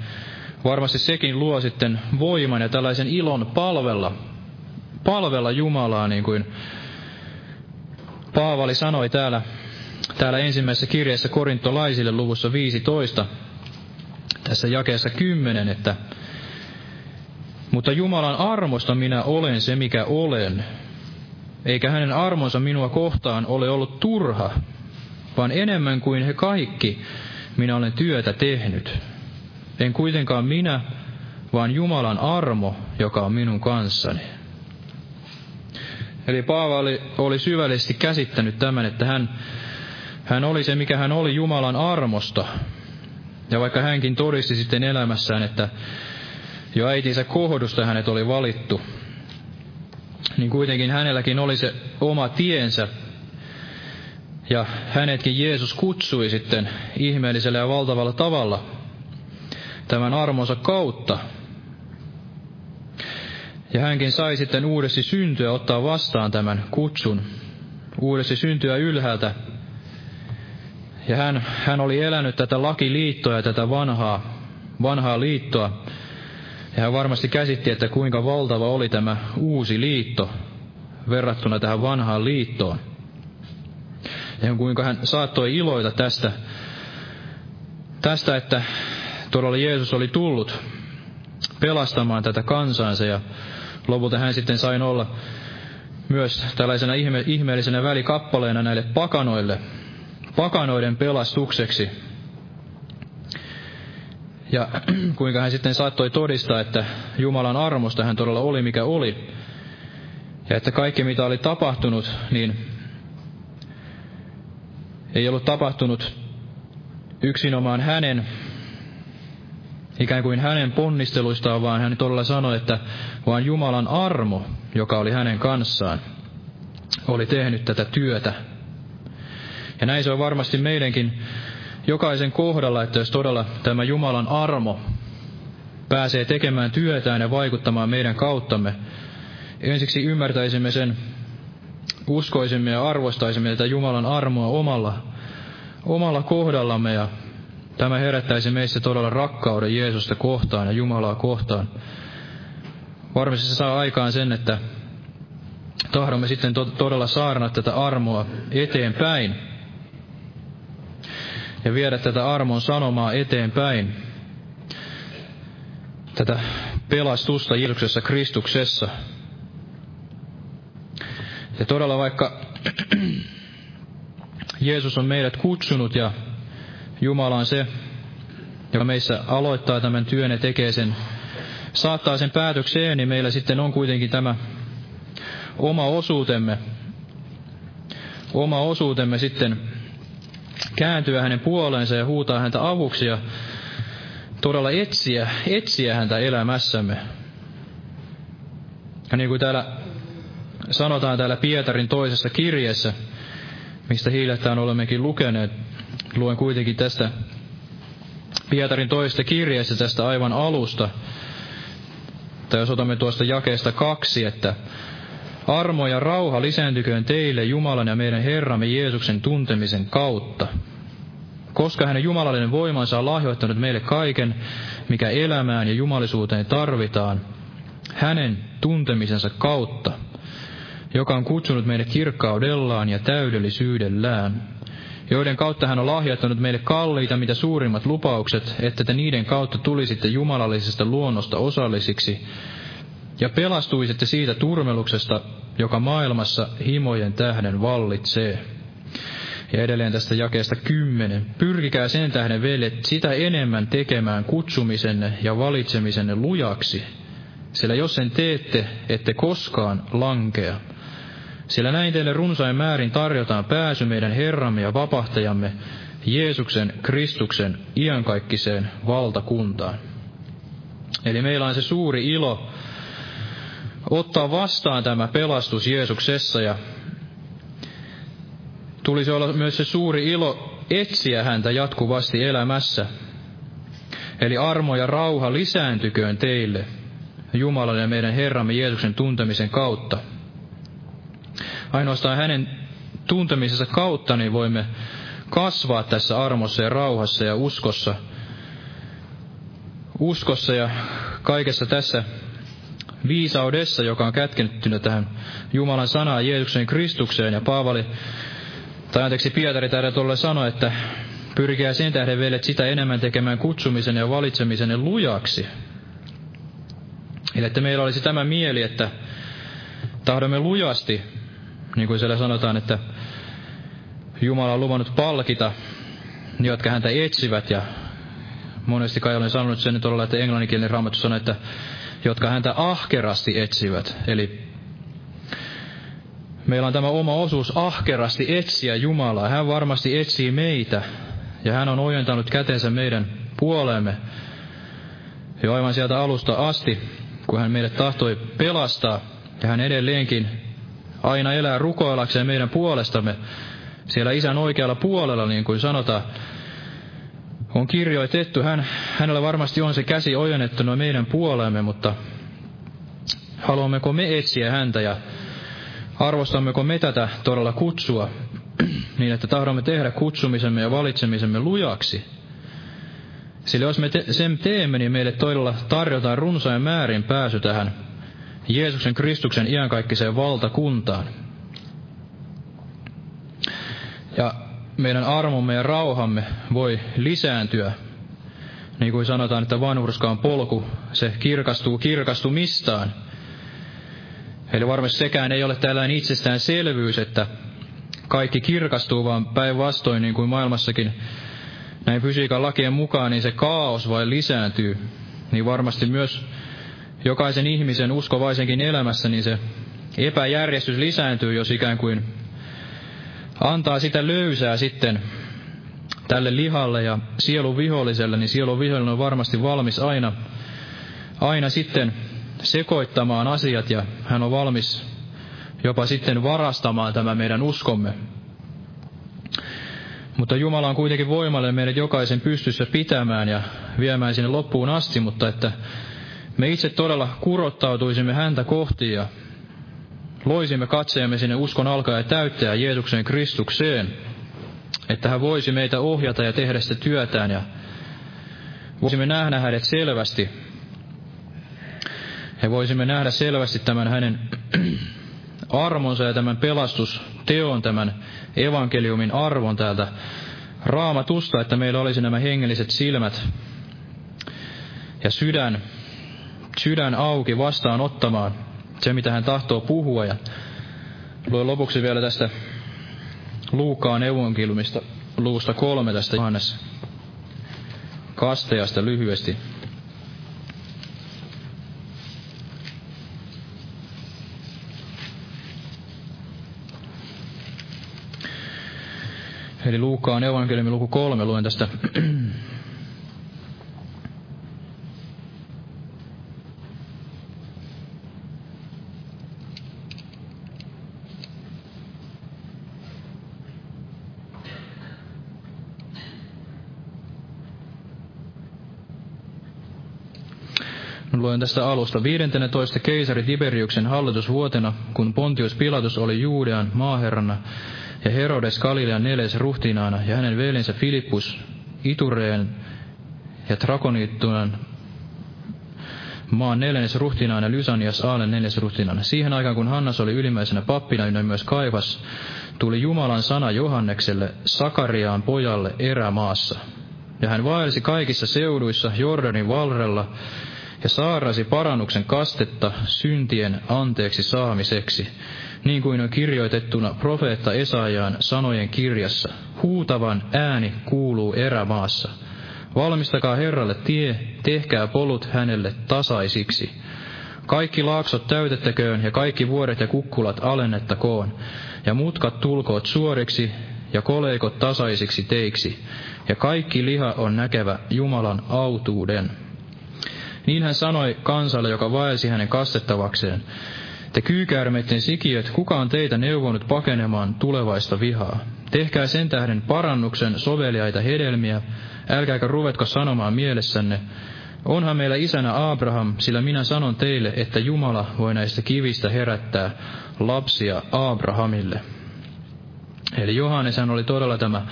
varmasti sekin luo sitten voiman ja tällaisen ilon palvella, palvella Jumalaa, niin kuin Paavali sanoi täällä, täällä ensimmäisessä kirjassa korintolaisille luvussa 15, tässä jakeessa 10, että mutta Jumalan armosta minä olen se, mikä olen, eikä hänen armonsa minua kohtaan ole ollut turha, vaan enemmän kuin he kaikki minä olen työtä tehnyt. En kuitenkaan minä, vaan Jumalan armo, joka on minun kanssani. Eli Paavali oli syvällisesti käsittänyt tämän, että hän, hän oli se, mikä hän oli Jumalan armosta. Ja vaikka hänkin todisti sitten elämässään, että jo äitinsä kohdusta hänet oli valittu, niin kuitenkin hänelläkin oli se oma tiensä. Ja hänetkin Jeesus kutsui sitten ihmeellisellä ja valtavalla tavalla tämän armonsa kautta ja hänkin sai sitten uudesti syntyä ottaa vastaan tämän kutsun, uudesti syntyä ylhäältä. Ja hän, hän oli elänyt tätä lakiliittoa ja tätä vanhaa, vanhaa liittoa. Ja hän varmasti käsitti, että kuinka valtava oli tämä uusi liitto verrattuna tähän vanhaan liittoon. Ja kuinka hän saattoi iloita tästä, tästä että todella Jeesus oli tullut pelastamaan tätä kansansa ja lopulta hän sitten sai olla myös tällaisena ihme, ihmeellisenä välikappaleena näille pakanoille, pakanoiden pelastukseksi. Ja kuinka hän sitten saattoi todistaa, että Jumalan armosta hän todella oli mikä oli. Ja että kaikki mitä oli tapahtunut, niin ei ollut tapahtunut yksinomaan hänen ikään kuin hänen ponnisteluistaan, vaan hän todella sanoi, että vaan Jumalan armo, joka oli hänen kanssaan, oli tehnyt tätä työtä. Ja näin se on varmasti meidänkin jokaisen kohdalla, että jos todella tämä Jumalan armo pääsee tekemään työtään ja vaikuttamaan meidän kauttamme, ensiksi ymmärtäisimme sen, uskoisimme ja arvostaisimme tätä Jumalan armoa omalla, omalla kohdallamme ja Tämä herättäisi meissä todella rakkauden Jeesusta kohtaan ja Jumalaa kohtaan. Varmasti se saa aikaan sen, että tahdomme sitten to- todella saarnaa tätä armoa eteenpäin ja viedä tätä armon sanomaa eteenpäin, tätä pelastusta Jeesuksessa Kristuksessa. Ja todella vaikka Jeesus on meidät kutsunut ja Jumala on se, joka meissä aloittaa tämän työn ja tekee sen, saattaa sen päätökseen, niin meillä sitten on kuitenkin tämä oma osuutemme, oma osuutemme sitten kääntyä hänen puoleensa ja huutaa häntä avuksi ja todella etsiä, etsiä häntä elämässämme. Ja niin kuin täällä sanotaan täällä Pietarin toisessa kirjeessä, mistä hiljattain olemmekin lukeneet, luen kuitenkin tästä Pietarin toisesta kirjeessä tästä aivan alusta, tai jos otamme tuosta jakeesta kaksi, että Armo ja rauha lisääntyköön teille Jumalan ja meidän Herramme Jeesuksen tuntemisen kautta. Koska hänen jumalallinen voimansa on lahjoittanut meille kaiken, mikä elämään ja jumalisuuteen tarvitaan, hänen tuntemisensa kautta, joka on kutsunut meidät kirkkaudellaan ja täydellisyydellään, joiden kautta hän on lahjoittanut meille kalliita mitä suurimmat lupaukset, että te niiden kautta tulisitte jumalallisesta luonnosta osallisiksi, ja pelastuisitte siitä turmeluksesta, joka maailmassa himojen tähden vallitsee. Ja edelleen tästä jakeesta kymmenen. Pyrkikää sen tähden, veljet, sitä enemmän tekemään kutsumisenne ja valitsemisenne lujaksi, sillä jos sen teette, ette koskaan lankea. Sillä näin teille runsain määrin tarjotaan pääsy meidän Herramme ja vapahtajamme, Jeesuksen Kristuksen iankaikkiseen valtakuntaan. Eli meillä on se suuri ilo ottaa vastaan tämä pelastus Jeesuksessa ja tulisi olla myös se suuri ilo etsiä häntä jatkuvasti elämässä. Eli armo ja rauha lisääntyköön teille Jumalan ja meidän Herramme Jeesuksen tuntemisen kautta. Ainoastaan hänen tuntemisensa kautta niin voimme kasvaa tässä armossa ja rauhassa ja uskossa. Uskossa ja kaikessa tässä viisaudessa, joka on kätketty tähän Jumalan sanaan Jeesuksen Kristukseen. Ja Paavali, tai anteeksi Pietari täällä tuolle sanoi, että pyrkää sen tähden vielä sitä enemmän tekemään kutsumisen ja valitsemisen lujaksi. Eli että meillä olisi tämä mieli, että tahdomme lujasti, niin kuin siellä sanotaan, että Jumala on luvannut palkita ne, jotka häntä etsivät. Ja monesti kai olen sanonut sen olla, että englanninkielinen raamattu sanoo, että jotka häntä ahkerasti etsivät. Eli meillä on tämä oma osuus ahkerasti etsiä Jumalaa. Hän varmasti etsii meitä ja hän on ojentanut kätensä meidän puoleemme jo aivan sieltä alusta asti, kun hän meidät tahtoi pelastaa ja hän edelleenkin aina elää rukoilakseen meidän puolestamme siellä isän oikealla puolella, niin kuin sanotaan on kirjoitettu. Hän, hänellä varmasti on se käsi ojennettuna meidän puoleemme, mutta haluammeko me etsiä häntä ja arvostammeko me tätä todella kutsua niin, että tahdomme tehdä kutsumisemme ja valitsemisemme lujaksi. Sillä jos me te- sen teemme, niin meille todella tarjotaan runsain määrin pääsy tähän Jeesuksen Kristuksen iankaikkiseen valtakuntaan. Ja meidän armomme ja rauhamme voi lisääntyä. Niin kuin sanotaan, että vanhurskaan polku, se kirkastuu kirkastumistaan. Eli varmasti sekään ei ole tällainen itsestäänselvyys, että kaikki kirkastuu, vaan päinvastoin, niin kuin maailmassakin näin fysiikan lakien mukaan, niin se kaos vain lisääntyy. Niin varmasti myös jokaisen ihmisen uskovaisenkin elämässä, niin se epäjärjestys lisääntyy, jos ikään kuin antaa sitä löysää sitten tälle lihalle ja sielun viholliselle, niin sielun vihollinen on varmasti valmis aina, aina sitten sekoittamaan asiat ja hän on valmis jopa sitten varastamaan tämä meidän uskomme. Mutta Jumala on kuitenkin voimallinen meidät jokaisen pystyssä pitämään ja viemään sinne loppuun asti, mutta että me itse todella kurottautuisimme häntä kohti ja loisimme katseemme sinne uskon alkaa ja täyttää Jeesuksen Kristukseen, että hän voisi meitä ohjata ja tehdä sitä työtään ja voisimme nähdä hänet selvästi. Ja voisimme nähdä selvästi tämän hänen armonsa ja tämän pelastusteon, tämän evankeliumin arvon täältä raamatusta, että meillä olisi nämä hengelliset silmät ja sydän, sydän auki vastaanottamaan se, mitä hän tahtoo puhua. Ja luen lopuksi vielä tästä Luukaan evankeliumista luusta kolme tästä Johannes kasteasta lyhyesti. Eli Luukaan evankeliumi luku kolme, luen tästä Luen tästä alusta. 15. keisari Tiberiuksen hallitusvuotena, kun Pontius Pilatus oli Juudean maaherrana ja Herodes Galilean neljäs ruhtinaana ja hänen veljensä Filippus Itureen ja Trakoniittunan maan neljännes ruhtinaana ja Lysanias Aalen neljäs ruhtinaana. Siihen aikaan, kun Hannas oli ylimmäisenä pappina, ja myös Kaivas, tuli Jumalan sana Johannekselle, Sakariaan pojalle erämaassa. Ja hän vaelsi kaikissa seuduissa Jordanin valrella ja saarasi parannuksen kastetta syntien anteeksi saamiseksi, niin kuin on kirjoitettuna profeetta Esajaan sanojen kirjassa. Huutavan ääni kuuluu erämaassa. Valmistakaa Herralle tie, tehkää polut hänelle tasaisiksi. Kaikki laaksot täytettäköön ja kaikki vuoret ja kukkulat alennettakoon, ja mutkat tulkoot suoriksi ja koleikot tasaisiksi teiksi, ja kaikki liha on näkevä Jumalan autuuden. Niin hän sanoi kansalle, joka vaelsi hänen kastettavakseen. Te kyykäärmeiden sikiöt, kuka on teitä neuvonut pakenemaan tulevaista vihaa? Tehkää sen tähden parannuksen soveliaita hedelmiä, älkääkä ruvetko sanomaan mielessänne, onhan meillä isänä Abraham, sillä minä sanon teille, että Jumala voi näistä kivistä herättää lapsia Abrahamille. Eli Johanneshan oli todella tämä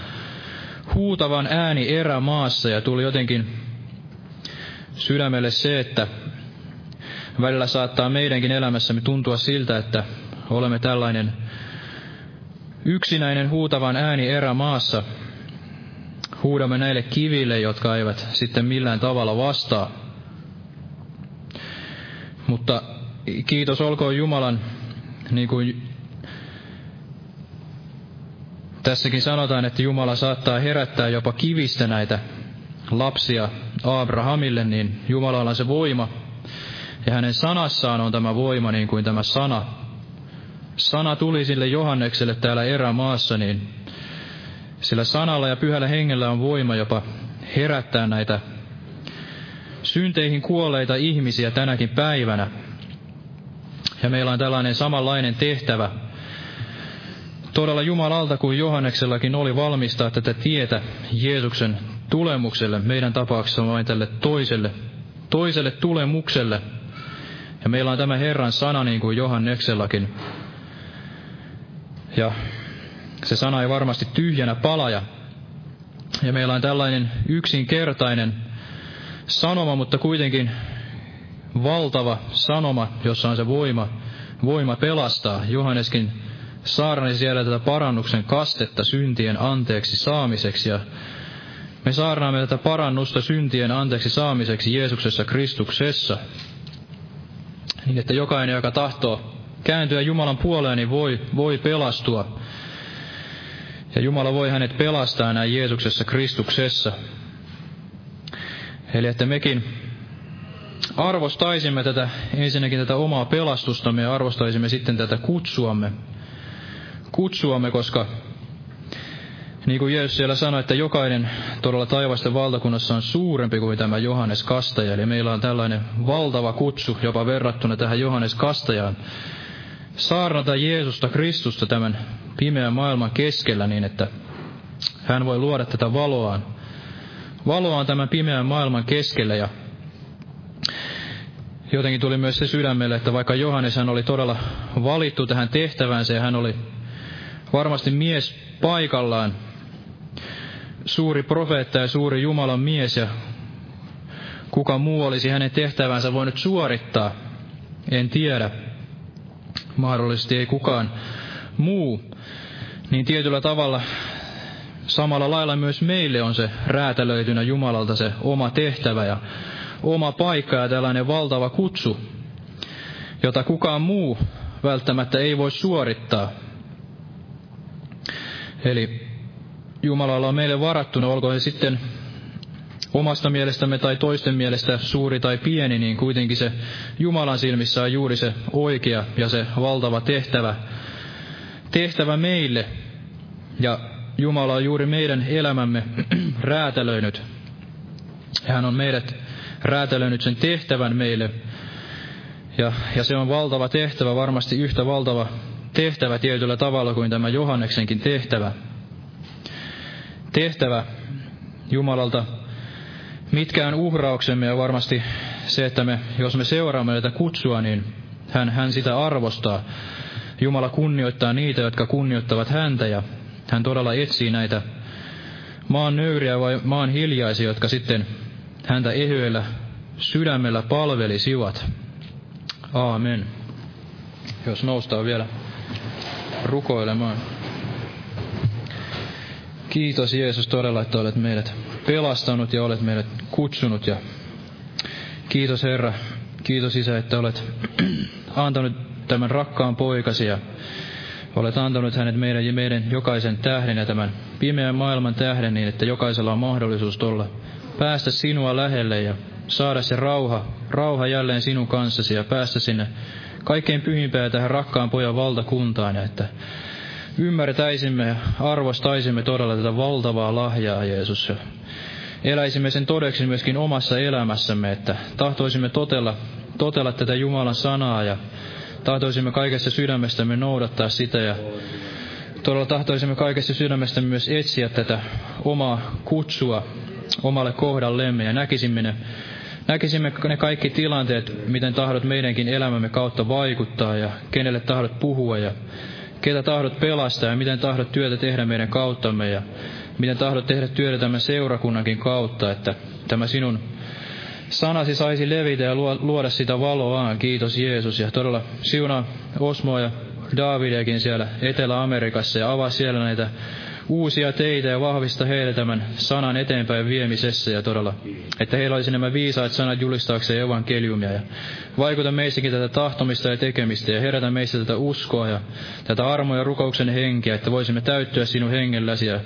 huutavan ääni erämaassa ja tuli jotenkin sydämelle se, että välillä saattaa meidänkin elämässämme tuntua siltä, että olemme tällainen yksinäinen huutavan ääni erämaassa. Huudamme näille kiville, jotka eivät sitten millään tavalla vastaa. Mutta kiitos olkoon Jumalan, niin kuin tässäkin sanotaan, että Jumala saattaa herättää jopa kivistä näitä lapsia Abrahamille, niin Jumalalla on se voima. Ja hänen sanassaan on tämä voima, niin kuin tämä sana. Sana tuli sille Johannekselle täällä erämaassa, niin sillä sanalla ja pyhällä hengellä on voima jopa herättää näitä synteihin kuolleita ihmisiä tänäkin päivänä. Ja meillä on tällainen samanlainen tehtävä. Todella Jumalalta kuin Johanneksellakin oli valmistaa tätä tietä Jeesuksen tulemukselle, meidän tapauksessa vain tälle toiselle, toiselle tulemukselle. Ja meillä on tämä Herran sana niin kuin Johanneksellakin. Ja se sana ei varmasti tyhjänä palaja. Ja meillä on tällainen yksinkertainen sanoma, mutta kuitenkin valtava sanoma, jossa on se voima, voima pelastaa. Johanneskin saarnasi siellä tätä parannuksen kastetta syntien anteeksi saamiseksi ja me saarnaamme tätä parannusta syntien anteeksi saamiseksi Jeesuksessa Kristuksessa, niin että jokainen, joka tahtoo kääntyä Jumalan puoleen, niin voi, voi pelastua. Ja Jumala voi hänet pelastaa näin Jeesuksessa Kristuksessa. Eli että mekin arvostaisimme tätä, ensinnäkin tätä omaa pelastustamme ja arvostaisimme sitten tätä kutsuamme. Kutsuamme, koska niin kuin Jeesus siellä sanoi, että jokainen todella taivasten valtakunnassa on suurempi kuin tämä Johannes Kastaja. Eli meillä on tällainen valtava kutsu jopa verrattuna tähän Johannes Kastajaan. Saarnata Jeesusta Kristusta tämän pimeän maailman keskellä niin, että hän voi luoda tätä valoaan. Valoaan tämän pimeän maailman keskellä ja jotenkin tuli myös se sydämelle, että vaikka Johannes hän oli todella valittu tähän tehtäväänsä ja hän oli varmasti mies paikallaan, suuri profeetta ja suuri Jumalan mies ja kuka muu olisi hänen tehtävänsä voinut suorittaa, en tiedä. mahdollisesti ei kukaan muu, niin tietyllä tavalla samalla lailla myös meille on se räätälöitynä Jumalalta se oma tehtävä ja oma paikka ja tällainen valtava kutsu, jota kukaan muu välttämättä ei voi suorittaa. Eli Jumalalla on meille varattuna, olkoon se sitten omasta mielestämme tai toisten mielestä suuri tai pieni, niin kuitenkin se Jumalan silmissä on juuri se oikea ja se valtava tehtävä, tehtävä meille. Ja Jumala on juuri meidän elämämme räätälöinyt. Hän on meidät räätälöinyt sen tehtävän meille. Ja, ja se on valtava tehtävä, varmasti yhtä valtava tehtävä tietyllä tavalla kuin tämä Johanneksenkin tehtävä. Tehtävä Jumalalta mitkään uhrauksemme ja varmasti se, että me, jos me seuraamme tätä kutsua, niin hän, hän sitä arvostaa. Jumala kunnioittaa niitä, jotka kunnioittavat häntä ja hän todella etsii näitä maan nöyriä vai maan hiljaisia, jotka sitten häntä ehyellä sydämellä palvelisivat. Aamen. Jos noustaan vielä rukoilemaan. Kiitos Jeesus todella, että olet meidät pelastanut ja olet meidät kutsunut. Ja kiitos Herra, kiitos Isä, että olet antanut tämän rakkaan poikasi ja olet antanut hänet meidän ja meidän jokaisen tähden ja tämän pimeän maailman tähden niin, että jokaisella on mahdollisuus tulla päästä sinua lähelle ja saada se rauha, rauha jälleen sinun kanssasi ja päästä sinne kaikkein pyhimpään tähän rakkaan pojan valtakuntaan ja että ymmärtäisimme ja arvostaisimme todella tätä valtavaa lahjaa, Jeesus. Ja eläisimme sen todeksi myöskin omassa elämässämme, että tahtoisimme totella, totella tätä Jumalan sanaa ja tahtoisimme kaikessa sydämestämme noudattaa sitä ja todella tahtoisimme kaikessa sydämestämme myös etsiä tätä omaa kutsua omalle kohdallemme ja näkisimme ne, näkisimme ne kaikki tilanteet, miten tahdot meidänkin elämämme kautta vaikuttaa ja kenelle tahdot puhua ja ketä tahdot pelastaa ja miten tahdot työtä tehdä meidän kauttamme ja miten tahdot tehdä työtä tämän seurakunnankin kautta, että tämä sinun sanasi saisi levitä ja luoda sitä valoa. Kiitos Jeesus. Ja todella siunaa Osmoa ja Davidiakin siellä Etelä-Amerikassa ja avaa siellä näitä uusia teitä ja vahvista heille tämän sanan eteenpäin viemisessä ja todella, että heillä olisi nämä viisaat sanat julistaakseen evankeliumia ja vaikuta meissäkin tätä tahtomista ja tekemistä ja herätä meissä tätä uskoa ja tätä armoja ja rukouksen henkeä, että voisimme täyttyä sinun hengelläsi ja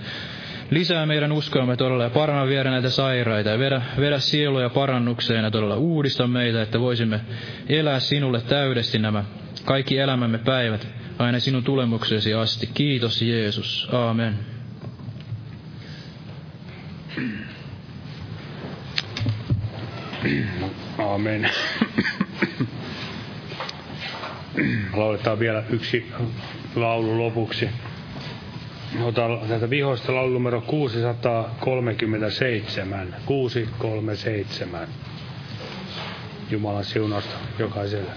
lisää meidän uskoamme todella ja paranna viedä näitä sairaita ja vedä, vedä sieluja parannukseen ja todella uudista meitä, että voisimme elää sinulle täydesti nämä kaikki elämämme päivät aina sinun tulemuksesi asti. Kiitos Jeesus. Aamen. Aamen. Lauletaan vielä yksi laulu lopuksi. Otan tätä vihoista laulu numero 637. 637. Jumalan siunasta jokaiselle.